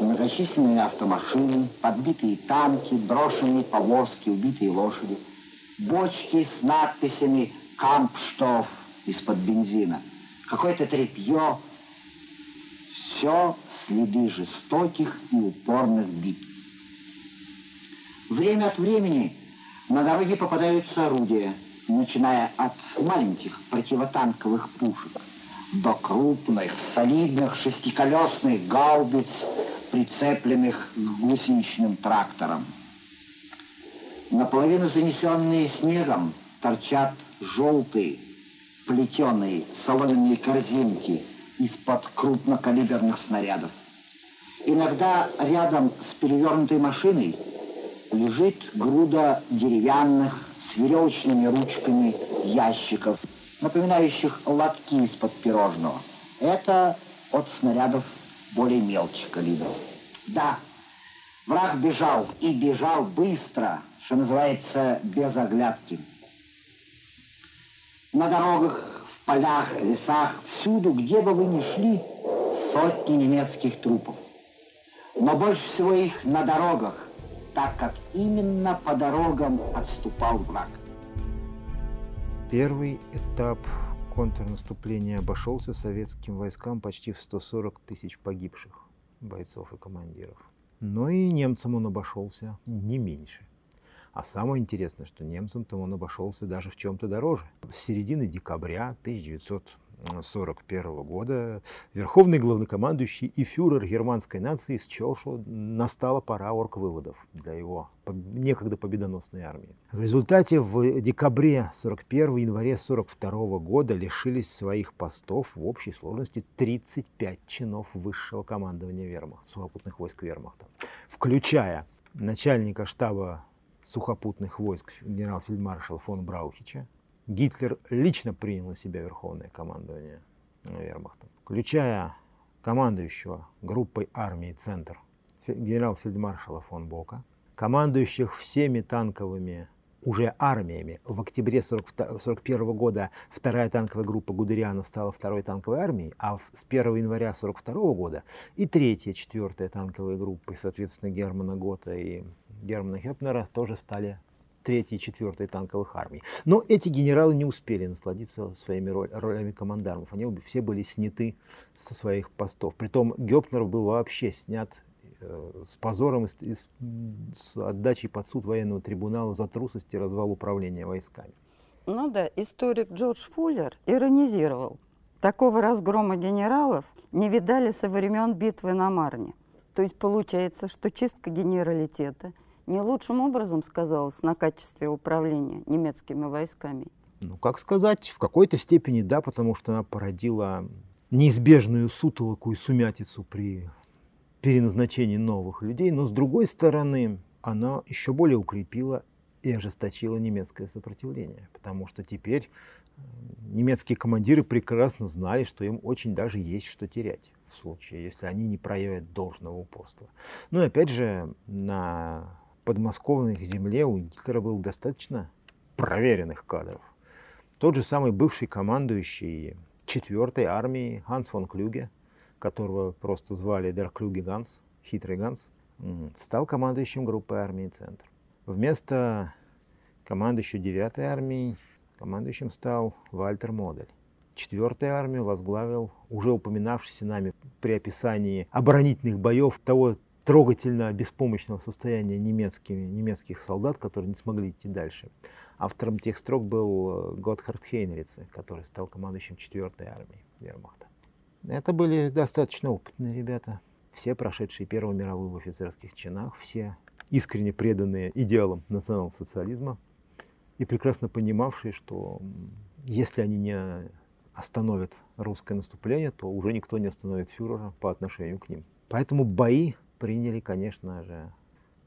многочисленные автомашины, подбитые танки, брошенные повозки, убитые лошади, бочки с надписями «Кампштоф» из-под бензина, какое-то тряпье. Все следы жестоких и упорных битв. Время от времени на дороге попадаются орудия, начиная от маленьких противотанковых пушек до крупных, солидных шестиколесных гаубиц, прицепленных к гусеничным тракторам. Наполовину занесенные снегом торчат желтые, плетеные соломенные корзинки из-под крупнокалиберных снарядов. Иногда рядом с перевернутой машиной лежит груда деревянных с веревочными ручками ящиков, напоминающих лотки из-под пирожного. Это от снарядов более мелких калибров. Да, враг бежал, и бежал быстро, что называется, без оглядки. На дорогах, в полях, лесах, всюду, где бы вы ни шли, сотни немецких трупов. Но больше всего их на дорогах, так как именно по дорогам отступал враг. Первый этап контрнаступления обошелся советским войскам почти в 140 тысяч погибших бойцов и командиров. Но и немцам он обошелся не меньше. А самое интересное, что немцам-то он обошелся даже в чем-то дороже. С середины декабря 1900 1941 года. Верховный главнокомандующий и фюрер германской нации счел, что настала пора орг-выводов для его некогда победоносной армии. В результате в декабре 41 январе 42 года лишились своих постов в общей сложности 35 чинов высшего командования вермахта, сухопутных войск вермахта, включая начальника штаба сухопутных войск генерал-фельдмаршала фон Браухича, Гитлер лично принял на себя верховное командование вермахта, включая командующего группой армии «Центр» генерал-фельдмаршала фон Бока, командующих всеми танковыми уже армиями. В октябре 1941 года вторая танковая группа Гудериана стала второй танковой армией, а с 1 января 1942 года и третья, четвертая танковые группы, соответственно, Германа Гота и Германа Хепнера, тоже стали третьей и четвертой танковых армий. Но эти генералы не успели насладиться своими ролями командармов. Они все были сняты со своих постов. Притом Гепнер был вообще снят Э, с позором и с, с отдачей под суд военного трибунала за трусость и развал управления войсками. Ну да, историк Джордж Фуллер иронизировал. Такого разгрома генералов не видали со времен битвы на Марне. То есть получается, что чистка генералитета не лучшим образом сказалась на качестве управления немецкими войсками. Ну, как сказать, в какой-то степени да, потому что она породила неизбежную сутолоку и сумятицу при переназначении новых людей, но с другой стороны, она еще более укрепила и ожесточила немецкое сопротивление, потому что теперь э, немецкие командиры прекрасно знали, что им очень даже есть что терять в случае, если они не проявят должного упорства. Ну и опять же, на подмосковной земле у Гитлера было достаточно проверенных кадров. Тот же самый бывший командующий 4-й армией Ханс фон Клюге – которого просто звали Дер Клюги Ганс, хитрый Ганс, стал командующим группой армии «Центр». Вместо командующего 9-й армии командующим стал Вальтер Модель. Четвертую армию возглавил уже упоминавшийся нами при описании оборонительных боев того трогательно беспомощного состояния немецкими, немецких солдат, которые не смогли идти дальше. Автором тех строк был Готхард Хейнрице, который стал командующим 4-й армией Вермахта. Это были достаточно опытные ребята, все прошедшие Первую мировую в офицерских чинах, все искренне преданные идеалам национал-социализма и прекрасно понимавшие, что если они не остановят русское наступление, то уже никто не остановит фюрера по отношению к ним. Поэтому бои приняли, конечно же,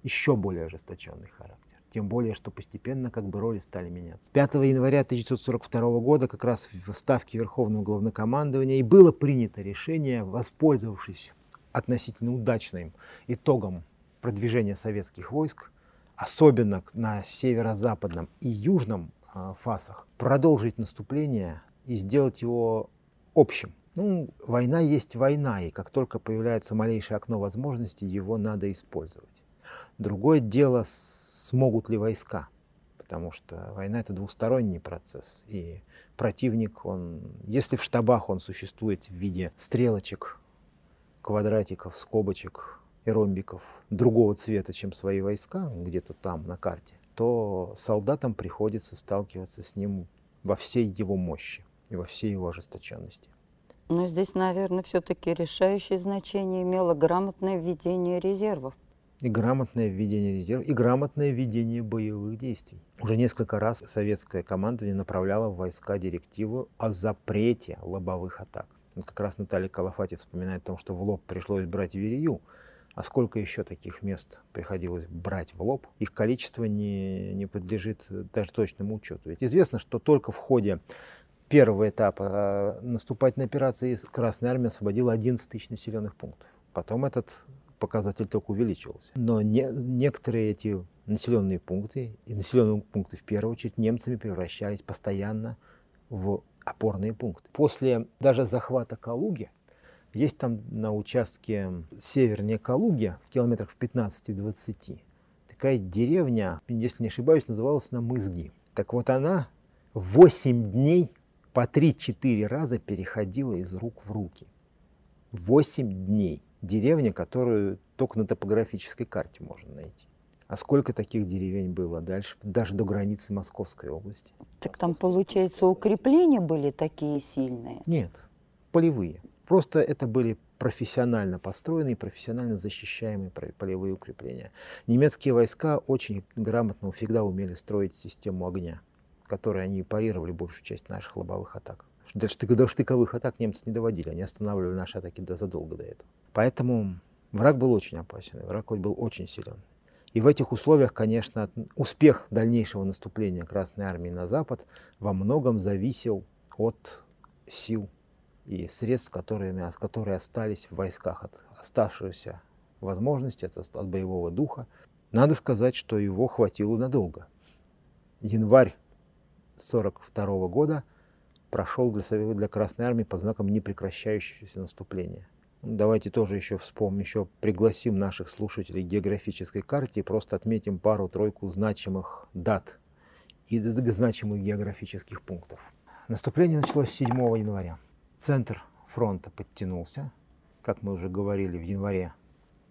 еще более ожесточенный характер. Тем более, что постепенно как бы роли стали меняться. 5 января 1942 года как раз в Ставке Верховного Главнокомандования и было принято решение, воспользовавшись относительно удачным итогом продвижения советских войск, особенно на северо-западном и южном э, фасах, продолжить наступление и сделать его общим. Ну, война есть война, и как только появляется малейшее окно возможности, его надо использовать. Другое дело смогут ли войска, потому что война это двусторонний процесс, и противник, он, если в штабах он существует в виде стрелочек, квадратиков, скобочек и ромбиков другого цвета, чем свои войска, где-то там на карте, то солдатам приходится сталкиваться с ним во всей его мощи и во всей его ожесточенности. Но здесь, наверное, все-таки решающее значение имело грамотное введение резервов и грамотное введение резерв, и грамотное ведение боевых действий. Уже несколько раз советское командование направляло в войска директиву о запрете лобовых атак. Как раз Наталья Калафати вспоминает о том, что в лоб пришлось брать Верию, а сколько еще таких мест приходилось брать в лоб, их количество не, не подлежит даже точному учету. Ведь известно, что только в ходе первого этапа а, наступательной операции Красная Армия освободила 11 тысяч населенных пунктов. Потом этот показатель только увеличивался. Но не, некоторые эти населенные пункты, и населенные пункты в первую очередь, немцами превращались постоянно в опорные пункты. После даже захвата Калуги, есть там на участке севернее Калуги, в километрах в 15-20, такая деревня, если не ошибаюсь, называлась она Мызги. Так вот она 8 дней по 3-4 раза переходила из рук в руки. 8 дней деревня, которую только на топографической карте можно найти. А сколько таких деревень было дальше, даже до границы Московской области? Так там, получается, укрепления были такие сильные? Нет, полевые. Просто это были профессионально построенные, профессионально защищаемые полевые укрепления. Немецкие войска очень грамотно всегда умели строить систему огня, которой они парировали большую часть наших лобовых атак. Даже до штыковых атак немцы не доводили, они останавливали наши атаки задолго до этого. Поэтому враг был очень опасен, враг был очень силен. И в этих условиях, конечно, успех дальнейшего наступления Красной Армии на Запад во многом зависел от сил и средств, которыми, которые остались в войсках от оставшегося возможности, от, от боевого духа. Надо сказать, что его хватило надолго. Январь 1942 года прошел для, Красной Армии под знаком непрекращающегося наступления. Ну, давайте тоже еще вспомним, еще пригласим наших слушателей к географической карте и просто отметим пару-тройку значимых дат и значимых географических пунктов. Наступление началось 7 января. Центр фронта подтянулся. Как мы уже говорили, в январе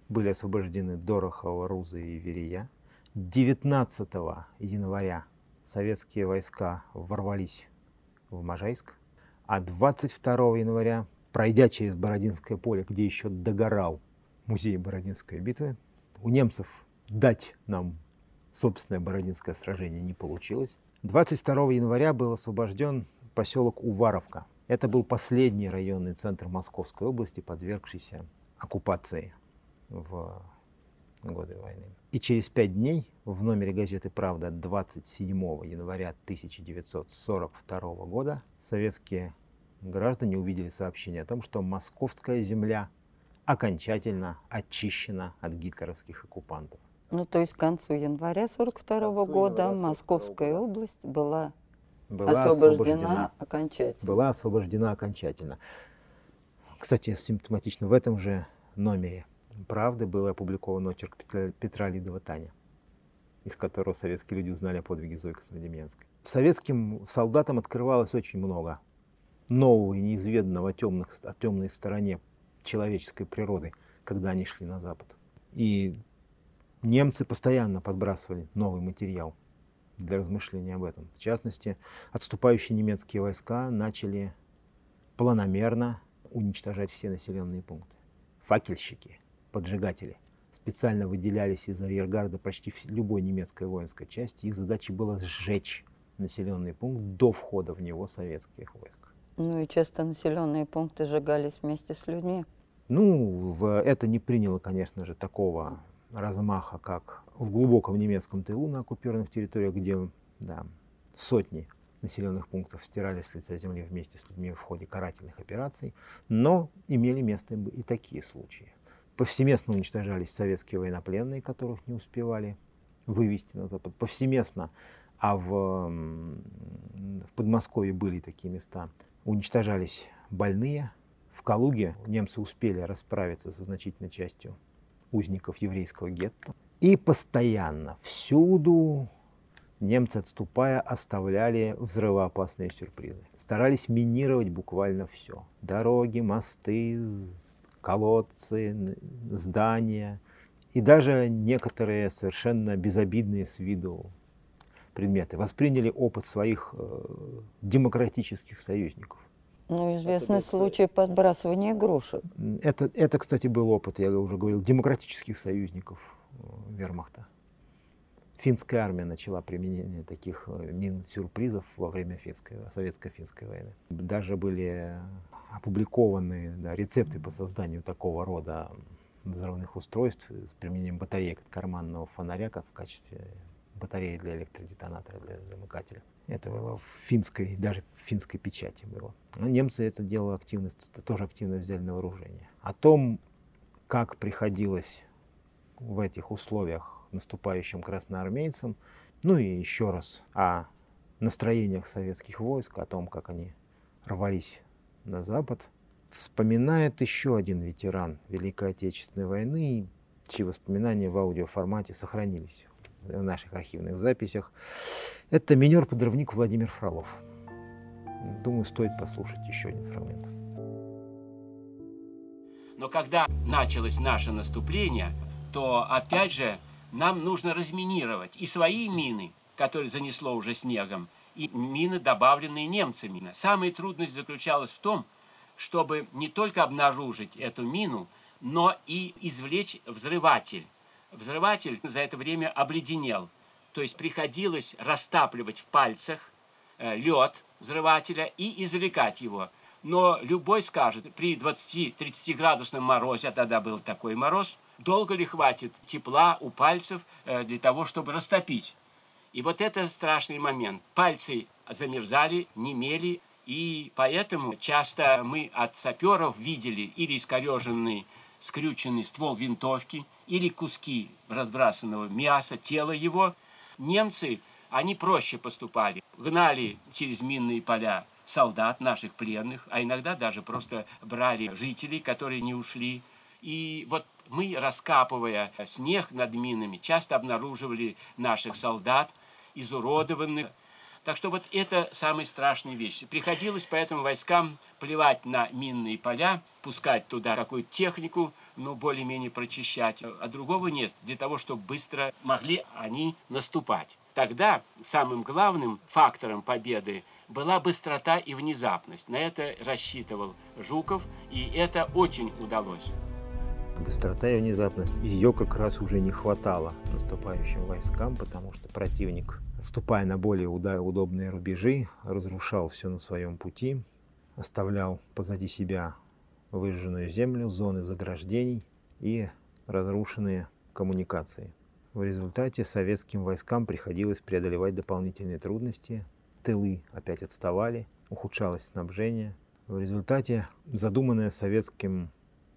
были освобождены Дорохова, Руза и Верия. 19 января советские войска ворвались в Можайск, а 22 января, пройдя через Бородинское поле, где еще догорал музей Бородинской битвы, у немцев дать нам собственное Бородинское сражение не получилось. 22 января был освобожден поселок Уваровка. Это был последний районный центр Московской области, подвергшийся оккупации в годы войны. И через пять дней в номере газеты «Правда» 27 января 1942 года советские граждане увидели сообщение о том, что московская земля окончательно очищена от гитлеровских оккупантов. Ну, то есть к концу января 1942 года января Московская года. область была, была освобождена, освобождена окончательно. Была освобождена окончательно. Кстати, симптоматично в этом же номере правды был опубликован очерк Петра, Петра Лидова «Таня», из которого советские люди узнали о подвиге Зойка Космодемьянской. Советским солдатам открывалось очень много нового и неизведанного о, темных, о темной стороне человеческой природы, когда они шли на Запад. И немцы постоянно подбрасывали новый материал для размышления об этом. В частности, отступающие немецкие войска начали планомерно уничтожать все населенные пункты. Факельщики, поджигатели специально выделялись из арьергарда почти любой немецкой воинской части. Их задачей было сжечь населенный пункт до входа в него советских войск. Ну и часто населенные пункты сжигались вместе с людьми. Ну, в, это не приняло, конечно же, такого размаха, как в глубоком немецком тылу на оккупированных территориях, где да, сотни населенных пунктов стирались с лица земли вместе с людьми в ходе карательных операций, но имели место и такие случаи. Повсеместно уничтожались советские военнопленные, которых не успевали вывести на Запад. Повсеместно, а в, в Подмосковье были такие места, уничтожались больные. В Калуге немцы успели расправиться со значительной частью узников еврейского гетто. И постоянно, всюду немцы, отступая, оставляли взрывоопасные сюрпризы. Старались минировать буквально все. Дороги, мосты, колодцы, здания и даже некоторые совершенно безобидные с виду предметы. Восприняли опыт своих э, демократических союзников. Ну, известный это, случай подбрасывания игрушек. Это, это, кстати, был опыт, я уже говорил, демократических союзников э, вермахта. Финская армия начала применение таких э, мин-сюрпризов во время финской, советско-финской войны. Даже были опубликованы да, рецепты по созданию такого рода взрывных устройств с применением батареек от карманного фонаря как в качестве батареи для электродетонатора, для замыкателя. Это было в финской, даже в финской печати было. Но немцы это дело активно, тоже активно взяли на вооружение. О том, как приходилось в этих условиях наступающим красноармейцам. Ну и еще раз о настроениях советских войск, о том, как они рвались на Запад, вспоминает еще один ветеран Великой Отечественной войны, чьи воспоминания в аудиоформате сохранились в наших архивных записях. Это минер-подрывник Владимир Фролов. Думаю, стоит послушать еще один фрагмент. Но когда началось наше наступление, то опять же нам нужно разминировать и свои мины, которые занесло уже снегом, и мины, добавленные немцами. Самая трудность заключалась в том, чтобы не только обнаружить эту мину, но и извлечь взрыватель. Взрыватель за это время обледенел, то есть приходилось растапливать в пальцах э, лед взрывателя и извлекать его. Но любой скажет, при 20-30 градусном морозе, а тогда был такой мороз, долго ли хватит тепла у пальцев э, для того, чтобы растопить. И вот это страшный момент. Пальцы замерзали, немели, И поэтому часто мы от саперов видели или искореженный, скрюченный ствол винтовки, или куски разбрасанного мяса, тела его. Немцы, они проще поступали. Гнали через минные поля солдат, наших пленных, а иногда даже просто брали жителей, которые не ушли. И вот мы, раскапывая снег над минами, часто обнаруживали наших солдат, изуродованных, так что вот это самые страшные вещи. Приходилось поэтому войскам плевать на минные поля, пускать туда какую-то технику, ну, более-менее прочищать, а другого нет, для того, чтобы быстро могли они наступать. Тогда самым главным фактором победы была быстрота и внезапность. На это рассчитывал Жуков, и это очень удалось. Быстрота и внезапность. Ее как раз уже не хватало наступающим войскам, потому что противник отступая на более удобные рубежи, разрушал все на своем пути, оставлял позади себя выжженную землю, зоны заграждений и разрушенные коммуникации. В результате советским войскам приходилось преодолевать дополнительные трудности, тылы опять отставали, ухудшалось снабжение. В результате задуманная советским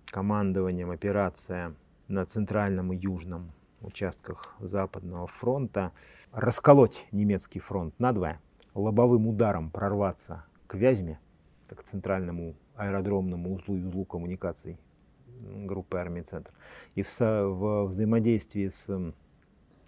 командованием операция на центральном и южном участках Западного фронта расколоть немецкий фронт надвое, лобовым ударом прорваться к Вязьме, как центральному аэродромному узлу и узлу коммуникаций группы армии «Центр». И в, в взаимодействии с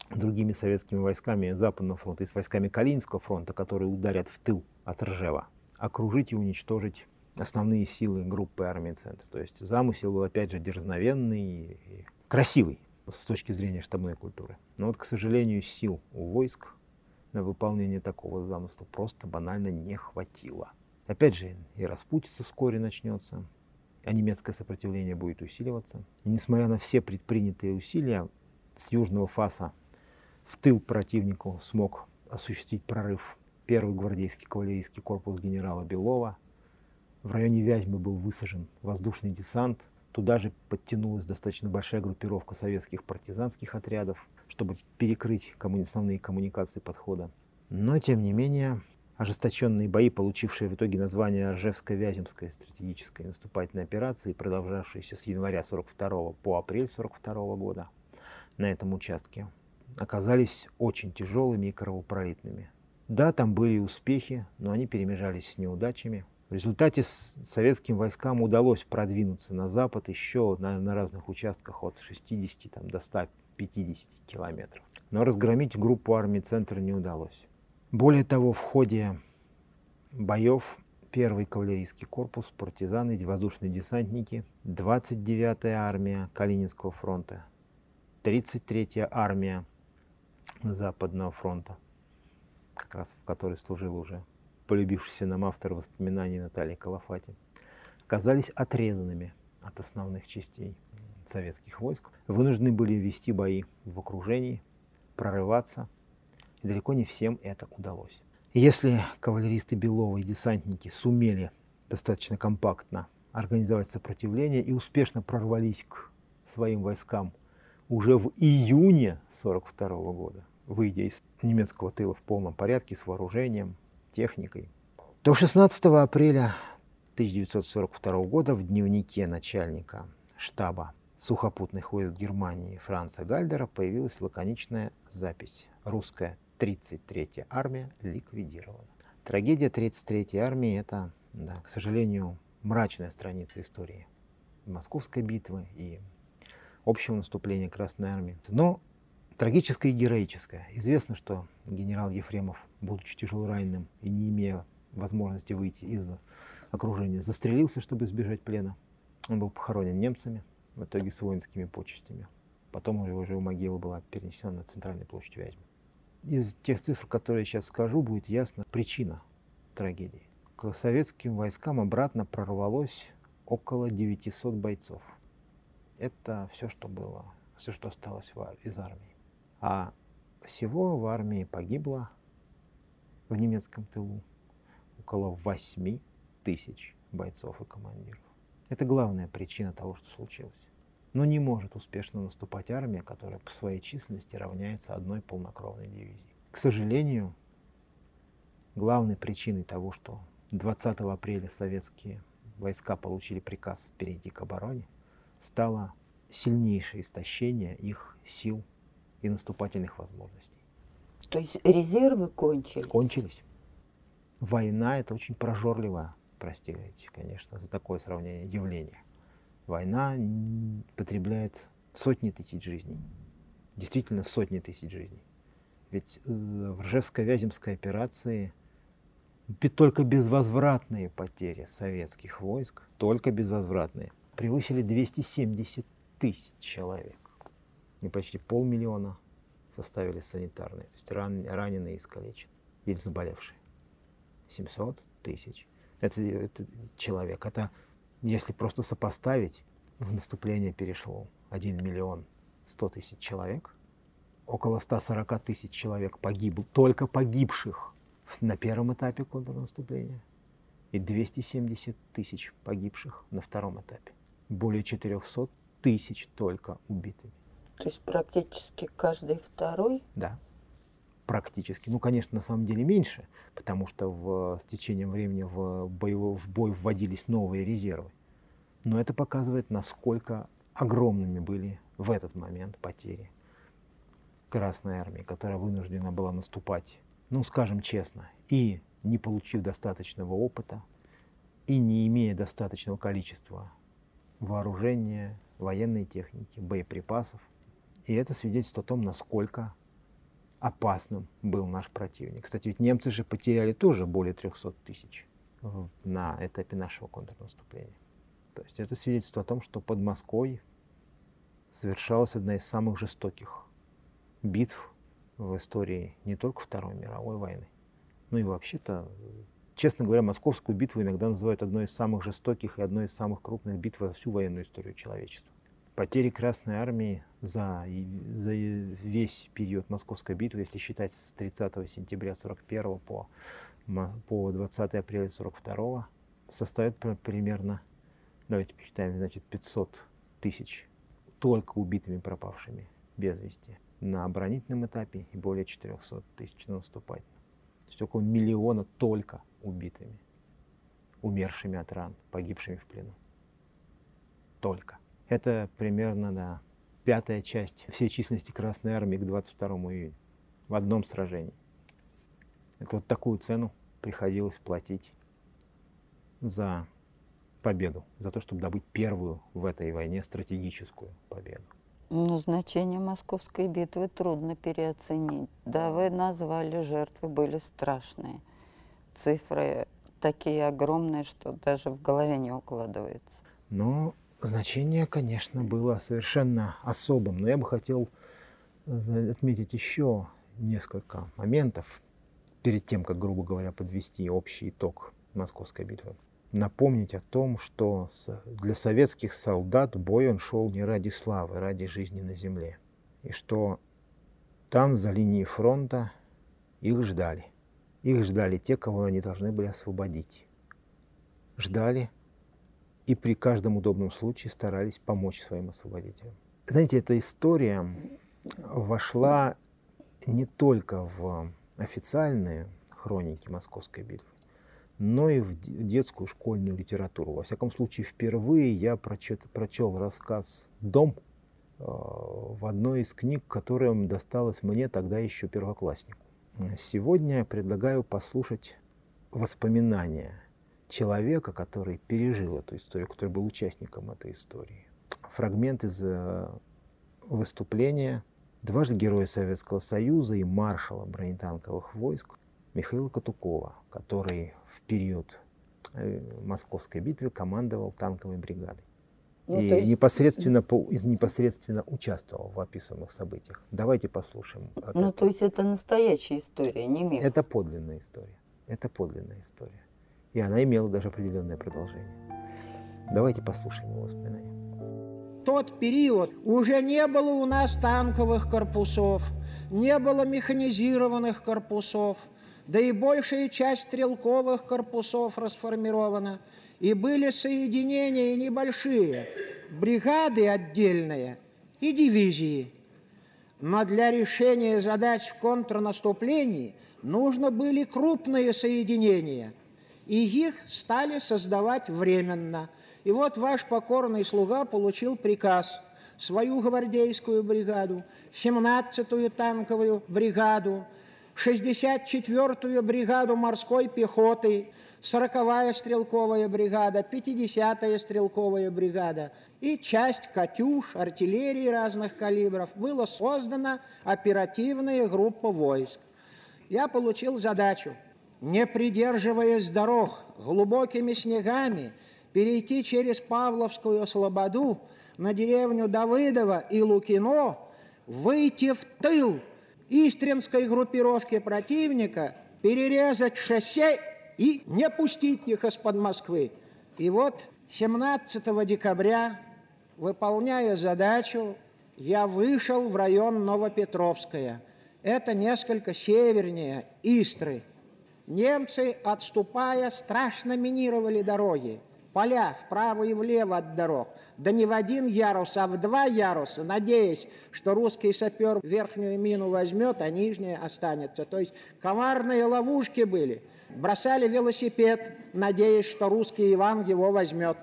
другими советскими войсками Западного фронта и с войсками Калининского фронта, которые ударят в тыл от Ржева, окружить и уничтожить основные силы группы армии «Центр». То есть замысел был, опять же, дерзновенный и красивый с точки зрения штабной культуры. Но вот, к сожалению, сил у войск на выполнение такого замысла просто банально не хватило. Опять же, и распутица вскоре начнется, а немецкое сопротивление будет усиливаться. И несмотря на все предпринятые усилия, с южного фаса в тыл противнику смог осуществить прорыв первый гвардейский кавалерийский корпус генерала Белова. В районе Вязьмы был высажен воздушный десант, Туда же подтянулась достаточно большая группировка советских партизанских отрядов, чтобы перекрыть коммуни... основные коммуникации подхода. Но, тем не менее, ожесточенные бои, получившие в итоге название Ржевско-Вяземская стратегическая наступательная операция, продолжавшаяся с января 42 по апрель 42 года на этом участке, оказались очень тяжелыми и кровопролитными. Да, там были успехи, но они перемежались с неудачами. В результате советским войскам удалось продвинуться на запад еще на, на разных участках от 60 там, до 150 километров. Но разгромить группу армий «Центр» не удалось. Более того, в ходе боев первый кавалерийский корпус, партизаны, воздушные десантники, 29-я армия Калининского фронта, 33-я армия Западного фронта, как раз в которой служил уже полюбившийся нам автор воспоминаний Натальи Калафати, оказались отрезанными от основных частей советских войск, вынуждены были вести бои в окружении, прорываться, и далеко не всем это удалось. Если кавалеристы Белова и десантники сумели достаточно компактно организовать сопротивление и успешно прорвались к своим войскам уже в июне 1942 года, выйдя из немецкого тыла в полном порядке с вооружением, техникой. До 16 апреля 1942 года в дневнике начальника штаба сухопутных войск Германии Франца Гальдера появилась лаконичная запись. Русская 33-я армия ликвидирована. Трагедия 33-й армии – это, да, к сожалению, мрачная страница истории Московской битвы и общего наступления Красной армии. Но трагическое и героическое. Известно, что генерал Ефремов будучи тяжело раненым и не имея возможности выйти из окружения, застрелился, чтобы избежать плена. Он был похоронен немцами, в итоге с воинскими почестями. Потом его могила была перенесена на центральную площадь Вязьмы. Из тех цифр, которые я сейчас скажу, будет ясна причина трагедии. К советским войскам обратно прорвалось около 900 бойцов. Это все, что было, все, что осталось из армии. А всего в армии погибло в немецком тылу около 8 тысяч бойцов и командиров. Это главная причина того, что случилось. Но не может успешно наступать армия, которая по своей численности равняется одной полнокровной дивизии. К сожалению, главной причиной того, что 20 апреля советские войска получили приказ перейти к обороне, стало сильнейшее истощение их сил и наступательных возможностей. То есть резервы кончились? Кончились. Война – это очень прожорливое, простите, конечно, за такое сравнение, явление. Война потребляет сотни тысяч жизней. Действительно сотни тысяч жизней. Ведь э, в Ржевско-Вяземской операции только безвозвратные потери советских войск, только безвозвратные, превысили 270 тысяч человек. И почти полмиллиона составили санитарные, то есть ран, раненые искалеченные или заболевшие. 700 тысяч. Это, это человек. Это, если просто сопоставить, в наступление перешло 1 миллион 100 тысяч человек. Около 140 тысяч человек погибло, только погибших на первом этапе контрнаступления. И 270 тысяч погибших на втором этапе. Более 400 тысяч только убитыми. То есть практически каждый второй? Да, практически. Ну, конечно, на самом деле меньше, потому что в, с течением времени в, боево, в бой вводились новые резервы. Но это показывает, насколько огромными были в этот момент потери Красной Армии, которая вынуждена была наступать, ну, скажем честно, и не получив достаточного опыта, и не имея достаточного количества вооружения, военной техники, боеприпасов, и это свидетельствует о том, насколько опасным был наш противник. Кстати, ведь немцы же потеряли тоже более 300 тысяч на этапе нашего контрнаступления. То есть это свидетельствует о том, что под Москвой совершалась одна из самых жестоких битв в истории не только Второй мировой войны, но и вообще-то, честно говоря, Московскую битву иногда называют одной из самых жестоких и одной из самых крупных битв во всю военную историю человечества. Потери Красной Армии за, за весь период Московской битвы, если считать с 30 сентября 41 по, по 20 апреля 42 составят примерно, давайте посчитаем, значит, 500 тысяч только убитыми пропавшими без вести на оборонительном этапе и более 400 тысяч на наступательном. То есть около миллиона только убитыми, умершими от ран, погибшими в плену. Только. Это примерно, да, пятая часть всей численности Красной Армии к 22 июня в одном сражении. Это вот такую цену приходилось платить за победу, за то, чтобы добыть первую в этой войне стратегическую победу. Ну, значение Московской битвы трудно переоценить. Да, вы назвали, жертвы были страшные. Цифры такие огромные, что даже в голове не укладывается. Но значение, конечно, было совершенно особым. Но я бы хотел э, отметить еще несколько моментов перед тем, как, грубо говоря, подвести общий итог Московской битвы. Напомнить о том, что для советских солдат бой он шел не ради славы, а ради жизни на земле. И что там, за линией фронта, их ждали. Их ждали те, кого они должны были освободить. Ждали и при каждом удобном случае старались помочь своим освободителям. Знаете, эта история вошла не только в официальные хроники Московской битвы, но и в детскую школьную литературу. Во всяком случае, впервые я прочет, прочел рассказ «Дом» э, в одной из книг, которая досталась мне тогда еще первокласснику. Сегодня я предлагаю послушать воспоминания человека, который пережил эту историю, который был участником этой истории. Фрагмент из э, выступления дважды Героя Советского Союза и маршала бронетанковых войск Михаила Катукова, который в период э, Московской битвы командовал танковой бригадой. Ну, и есть... непосредственно, по, непосредственно участвовал в описанных событиях. Давайте послушаем. Ну, этого. то есть это настоящая история, не миф? Это подлинная история. Это подлинная история. И она имела даже определенное продолжение. Давайте послушаем его воспоминания. Тот период уже не было у нас танковых корпусов, не было механизированных корпусов, да и большая часть стрелковых корпусов расформирована, и были соединения небольшие, бригады отдельные и дивизии. Но для решения задач в контрнаступлении нужно были крупные соединения – и их стали создавать временно. И вот ваш покорный слуга получил приказ свою гвардейскую бригаду, 17-ю танковую бригаду, 64-ю бригаду морской пехоты, 40-я стрелковая бригада, 50-я стрелковая бригада и часть «Катюш», артиллерии разных калибров. Была создана оперативная группа войск. Я получил задачу, не придерживаясь дорог, глубокими снегами, перейти через Павловскую Слободу на деревню Давыдово и Лукино, выйти в тыл истринской группировки противника, перерезать шоссе и не пустить их из-под Москвы. И вот 17 декабря, выполняя задачу, я вышел в район Новопетровская. Это несколько севернее Истры. Немцы, отступая, страшно минировали дороги поля вправо и влево от дорог, да не в один ярус, а в два яруса, надеясь, что русский сапер верхнюю мину возьмет, а нижняя останется. То есть коварные ловушки были. Бросали велосипед, надеясь, что русский Иван его возьмет.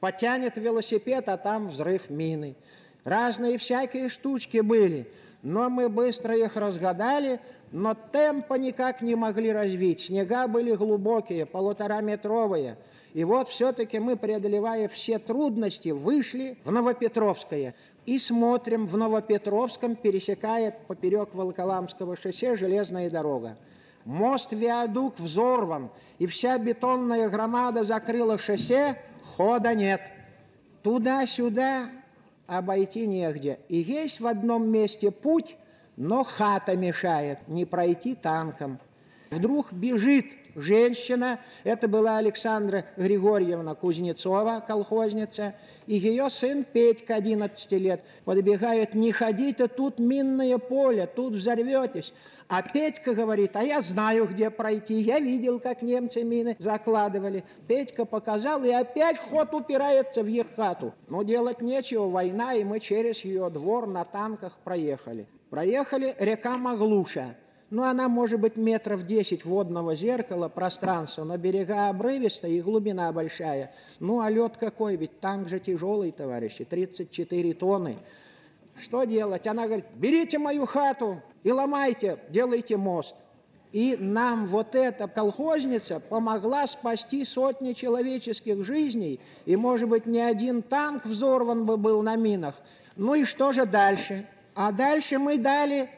Потянет велосипед, а там взрыв мины. Разные всякие штучки были, но мы быстро их разгадали, но темпа никак не могли развить. Снега были глубокие, полутораметровые. И вот все-таки мы, преодолевая все трудности, вышли в Новопетровское и смотрим, в Новопетровском пересекает поперек Волоколамского шоссе железная дорога. Мост-виадук взорван, и вся бетонная громада закрыла шоссе, хода нет. Туда-сюда обойти негде. И есть в одном месте путь, но хата мешает, не пройти танком. Вдруг бежит женщина, это была Александра Григорьевна Кузнецова, колхозница, и ее сын Петька, 11 лет, подбегает, не ходите, тут минное поле, тут взорветесь. А Петька говорит, а я знаю, где пройти, я видел, как немцы мины закладывали. Петька показал, и опять ход упирается в их. Но делать нечего, война, и мы через ее двор на танках проехали. Проехали река Маглуша. Ну, она может быть метров 10 водного зеркала, пространства, но берега обрывистая и глубина большая. Ну, а лед какой, ведь танк же тяжелый, товарищи, 34 тонны. Что делать? Она говорит, берите мою хату и ломайте, делайте мост. И нам вот эта колхозница помогла спасти сотни человеческих жизней, и, может быть, не один танк взорван бы был на минах. Ну и что же дальше? А дальше мы дали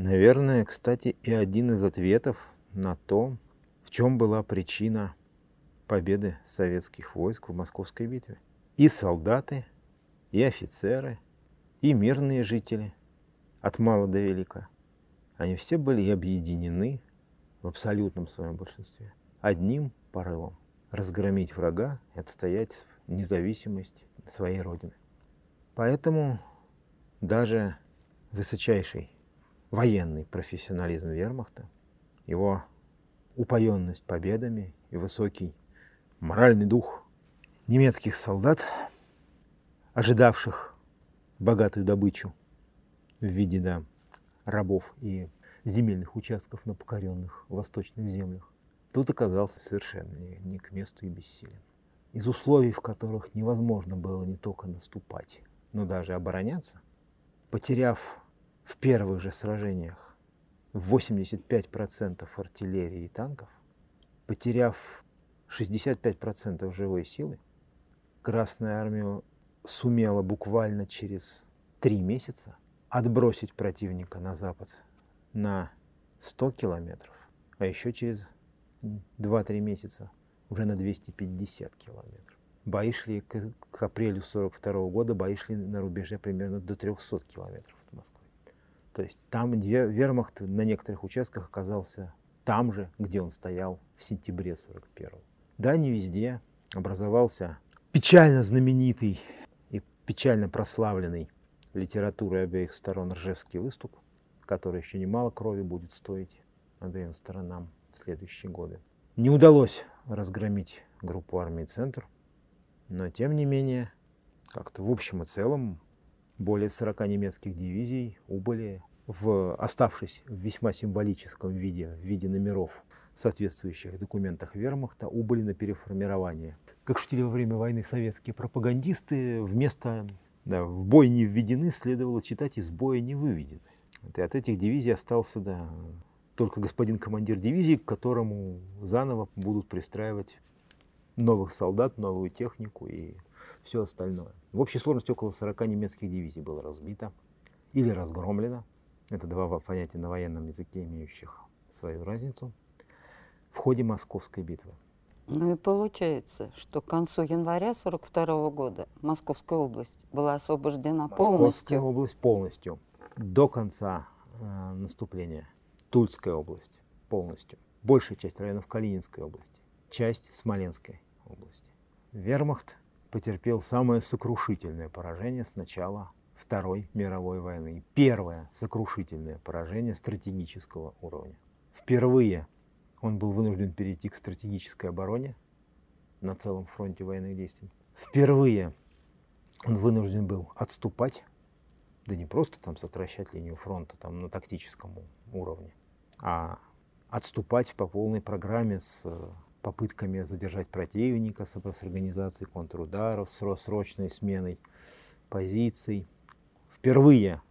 Наверное, кстати, и один из ответов на то, в чем была причина победы советских войск в Московской битве. И солдаты, и офицеры, и мирные жители от мала до велика, они все были объединены в абсолютном своем большинстве одним порывом – разгромить врага и отстоять независимость своей Родины. Поэтому даже высочайший военный профессионализм вермахта, его упоенность победами и высокий моральный дух немецких солдат, ожидавших богатую добычу в виде да, рабов и земельных участков на покоренных восточных землях, тут оказался совершенно не, не к месту и бессилен. Из условий, в которых невозможно было не только наступать, но даже обороняться, потеряв в первых же сражениях 85% артиллерии и танков, потеряв 65% живой силы, Красная Армия сумела буквально через три месяца отбросить противника на запад на 100 километров, а еще через 2-3 месяца уже на 250 километров. Бои шли к, к апрелю 42 года, бои шли на рубеже примерно до 300 километров от Москвы. То есть там вермахт на некоторых участках оказался там же, где он стоял в сентябре 41 Да, не везде образовался печально знаменитый и печально прославленный литературой обеих сторон Ржевский выступ, который еще немало крови будет стоить обеим сторонам в следующие годы. Не удалось разгромить группу армии «Центр», но тем не менее, как-то в общем и целом, более 40 немецких дивизий убыли, в, оставшись в весьма символическом виде, в виде номеров соответствующих документах вермахта, убыли на переформирование. Как шутили во время войны советские пропагандисты, вместо да, «в бой не введены» следовало читать «из боя не выведены». И от этих дивизий остался да, только господин командир дивизии, к которому заново будут пристраивать новых солдат, новую технику и все остальное. В общей сложности около 40 немецких дивизий было разбито или разгромлено. Это два понятия на военном языке, имеющих свою разницу в ходе Московской битвы. Ну и получается, что к концу января 1942 года Московская область была освобождена Московская полностью. Московская область полностью. До конца э, наступления Тульская область полностью. Большая часть районов Калининской области. Часть Смоленской области. Вермахт потерпел самое сокрушительное поражение с начала Второй мировой войны. Первое сокрушительное поражение стратегического уровня. Впервые он был вынужден перейти к стратегической обороне на целом фронте военных действий. Впервые он вынужден был отступать, да не просто там сокращать линию фронта там на тактическом уровне, а отступать по полной программе с попытками задержать противника, с организацией контрударов, с срочной сменой позиций. Впервые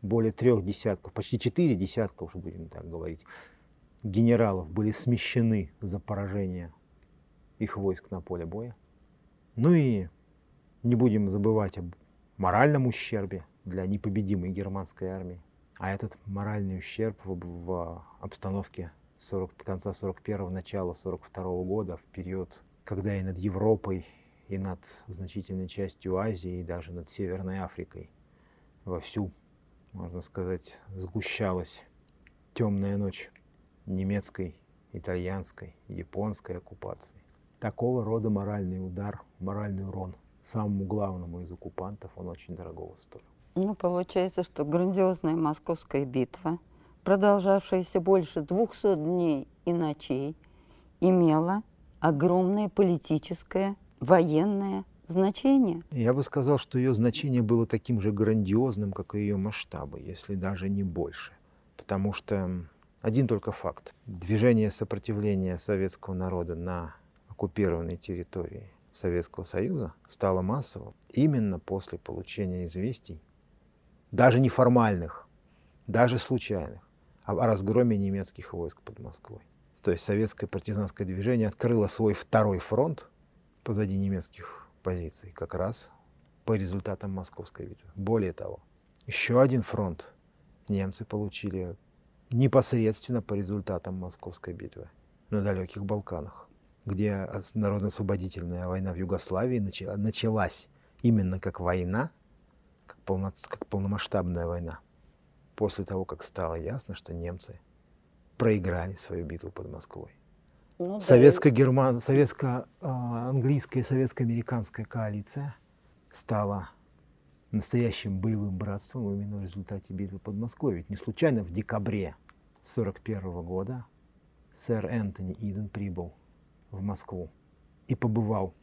более трех десятков, почти четыре десятка, уже будем так говорить, генералов были смещены за поражение их войск на поле боя. Ну и не будем забывать об моральном ущербе для непобедимой германской армии. А этот моральный ущерб в, в обстановке 40, конца 41-го, начала 42 -го года, в период, когда и над Европой, и над значительной частью Азии, и даже над Северной Африкой вовсю, можно сказать, сгущалась темная ночь немецкой, итальянской, японской оккупации. Такого рода моральный удар, моральный урон самому главному из оккупантов, он очень дорогого стоил. Ну, получается, что грандиозная московская битва – продолжавшаяся больше 200 дней и ночей, имела огромное политическое, военное значение. Я бы сказал, что ее значение было таким же грандиозным, как и ее масштабы, если даже не больше. Потому что один только факт. Движение сопротивления советского народа на оккупированной территории Советского Союза стало массовым именно после получения известий, даже неформальных, даже случайных, о разгроме немецких войск под Москвой. То есть советское партизанское движение открыло свой второй фронт позади немецких позиций, как раз по результатам Московской битвы. Более того, еще один фронт немцы получили непосредственно по результатам Московской битвы на далеких Балканах, где народно-освободительная война в Югославии началась именно как война, как, полно, как полномасштабная война после того, как стало ясно, что немцы проиграли свою битву под Москвой. Ну. Советско-герман, советско-английская советско-американская коалиция стала настоящим боевым братством именно в результате битвы под Москвой. Ведь не случайно в декабре 1941 года сэр Энтони Иден прибыл в Москву и побывал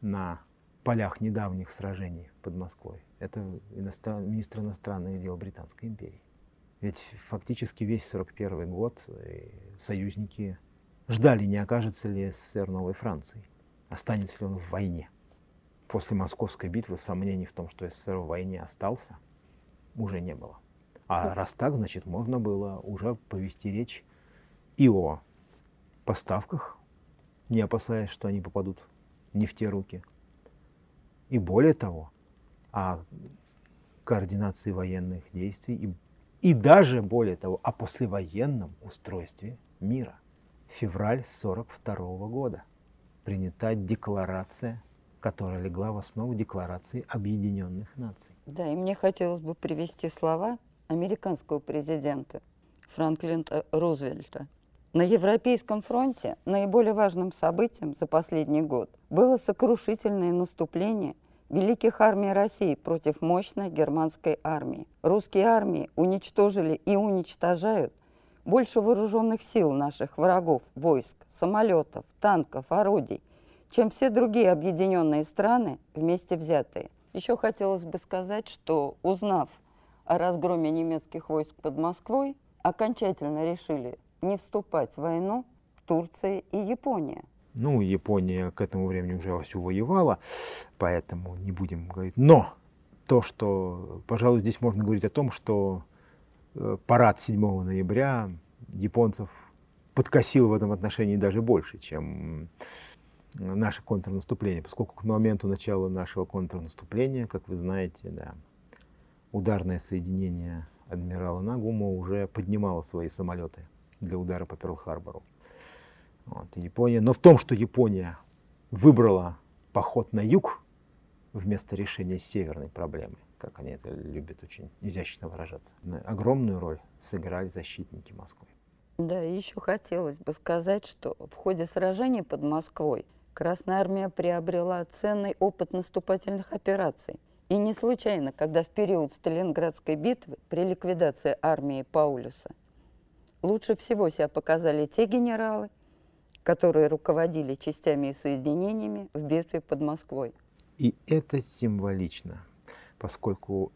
на полях недавних сражений под Москвой. Это иностран... министр иностранных дел Британской империи. Ведь фактически весь 41 год союзники ждали, не окажется ли СССР новой Францией, останется ли он в войне. После Московской битвы сомнений в том, что СССР в войне остался, уже не было. А раз так, значит, можно было уже повести речь и о поставках, не опасаясь, что они попадут не в те руки. И более того, о координации военных действий и, и даже более того, о послевоенном устройстве мира. Февраль 42 года принята декларация, которая легла в основу Декларации Объединенных Наций. Да, и мне хотелось бы привести слова американского президента Франклина Рузвельта. На Европейском фронте наиболее важным событием за последний год было сокрушительное наступление великих армий России против мощной германской армии. Русские армии уничтожили и уничтожают больше вооруженных сил наших врагов, войск, самолетов, танков, орудий, чем все другие объединенные страны вместе взятые. Еще хотелось бы сказать, что узнав о разгроме немецких войск под Москвой, окончательно решили не вступать в войну Турция и Япония. Ну, Япония к этому времени уже вовсю воевала, поэтому не будем говорить. Но то, что, пожалуй, здесь можно говорить о том, что парад 7 ноября японцев подкосил в этом отношении даже больше, чем наше контрнаступление, поскольку к моменту начала нашего контрнаступления, как вы знаете, да, ударное соединение адмирала Нагума уже поднимало свои самолеты для удара по Перл-Харбору. Вот, Япония. Но в том, что Япония выбрала поход на юг вместо решения северной проблемы, как они это любят очень изящно выражаться, огромную роль сыграли защитники Москвы. Да, еще хотелось бы сказать, что в ходе сражений под Москвой Красная Армия приобрела ценный опыт наступательных операций. И не случайно, когда в период Сталинградской битвы при ликвидации армии Паулюса лучше всего себя показали те генералы, которые руководили частями и соединениями в битве под Москвой. И это символично, поскольку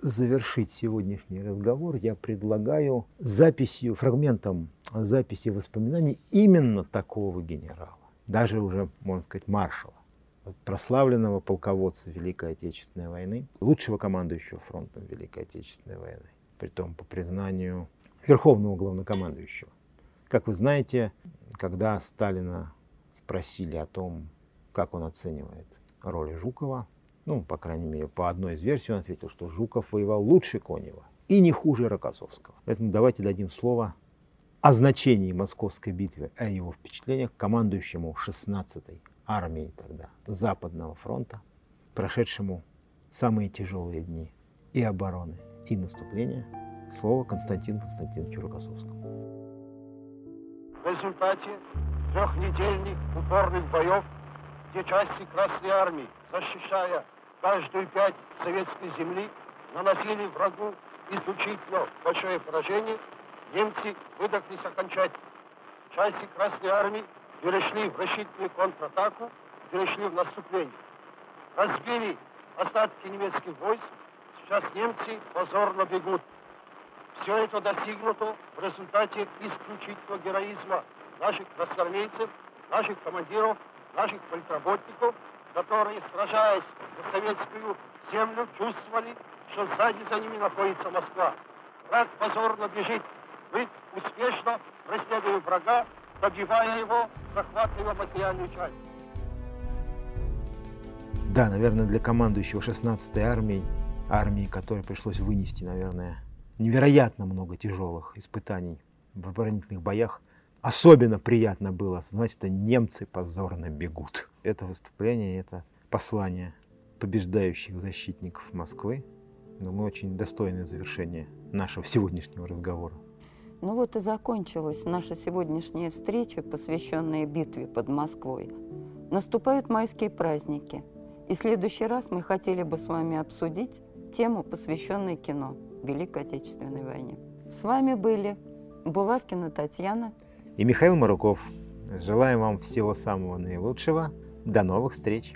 завершить сегодняшний разговор я предлагаю записью, фрагментом записи воспоминаний именно такого генерала, даже уже, можно сказать, маршала, прославленного полководца Великой Отечественной войны, лучшего командующего фронтом Великой Отечественной войны, при том по признанию верховного главнокомандующего. Как вы знаете, когда Сталина спросили о том, как он оценивает роль Жукова, ну, по крайней мере, по одной из версий он ответил, что Жуков воевал лучше Конева и не хуже Рокоссовского. Поэтому давайте дадим слово о значении Московской битвы, о его впечатлениях командующему 16-й армией тогда Западного фронта, прошедшему самые тяжелые дни и обороны, и наступления – Слово Константину Константиновичу Рокоссовскому. В результате трехнедельных упорных боев где части Красной Армии, защищая каждую пять советской земли, наносили врагу исключительно большое поражение, немцы выдохлись окончательно. Части Красной Армии перешли в решительную контратаку, перешли в наступление. Разбили остатки немецких войск, сейчас немцы позорно бегут. Все это достигнуто в результате исключительного героизма наших красноармейцев, наших командиров, наших политработников, которые, сражаясь за советскую землю, чувствовали, что сзади за ними находится Москва. Враг позорно бежит. Вы успешно преследуя врага, добивая его, захватывая материальную часть. Да, наверное, для командующего 16-й армией, армии, которой пришлось вынести, наверное, невероятно много тяжелых испытаний в оборонительных боях. Особенно приятно было осознать, что немцы позорно бегут. Это выступление, это послание побеждающих защитников Москвы. Думаю, очень достойное завершение нашего сегодняшнего разговора. Ну вот и закончилась наша сегодняшняя встреча, посвященная битве под Москвой. Наступают майские праздники. И в следующий раз мы хотели бы с вами обсудить тему, посвященную кино. Великой Отечественной войне. С вами были Булавкина Татьяна и Михаил Маруков. Желаем вам всего самого наилучшего. До новых встреч!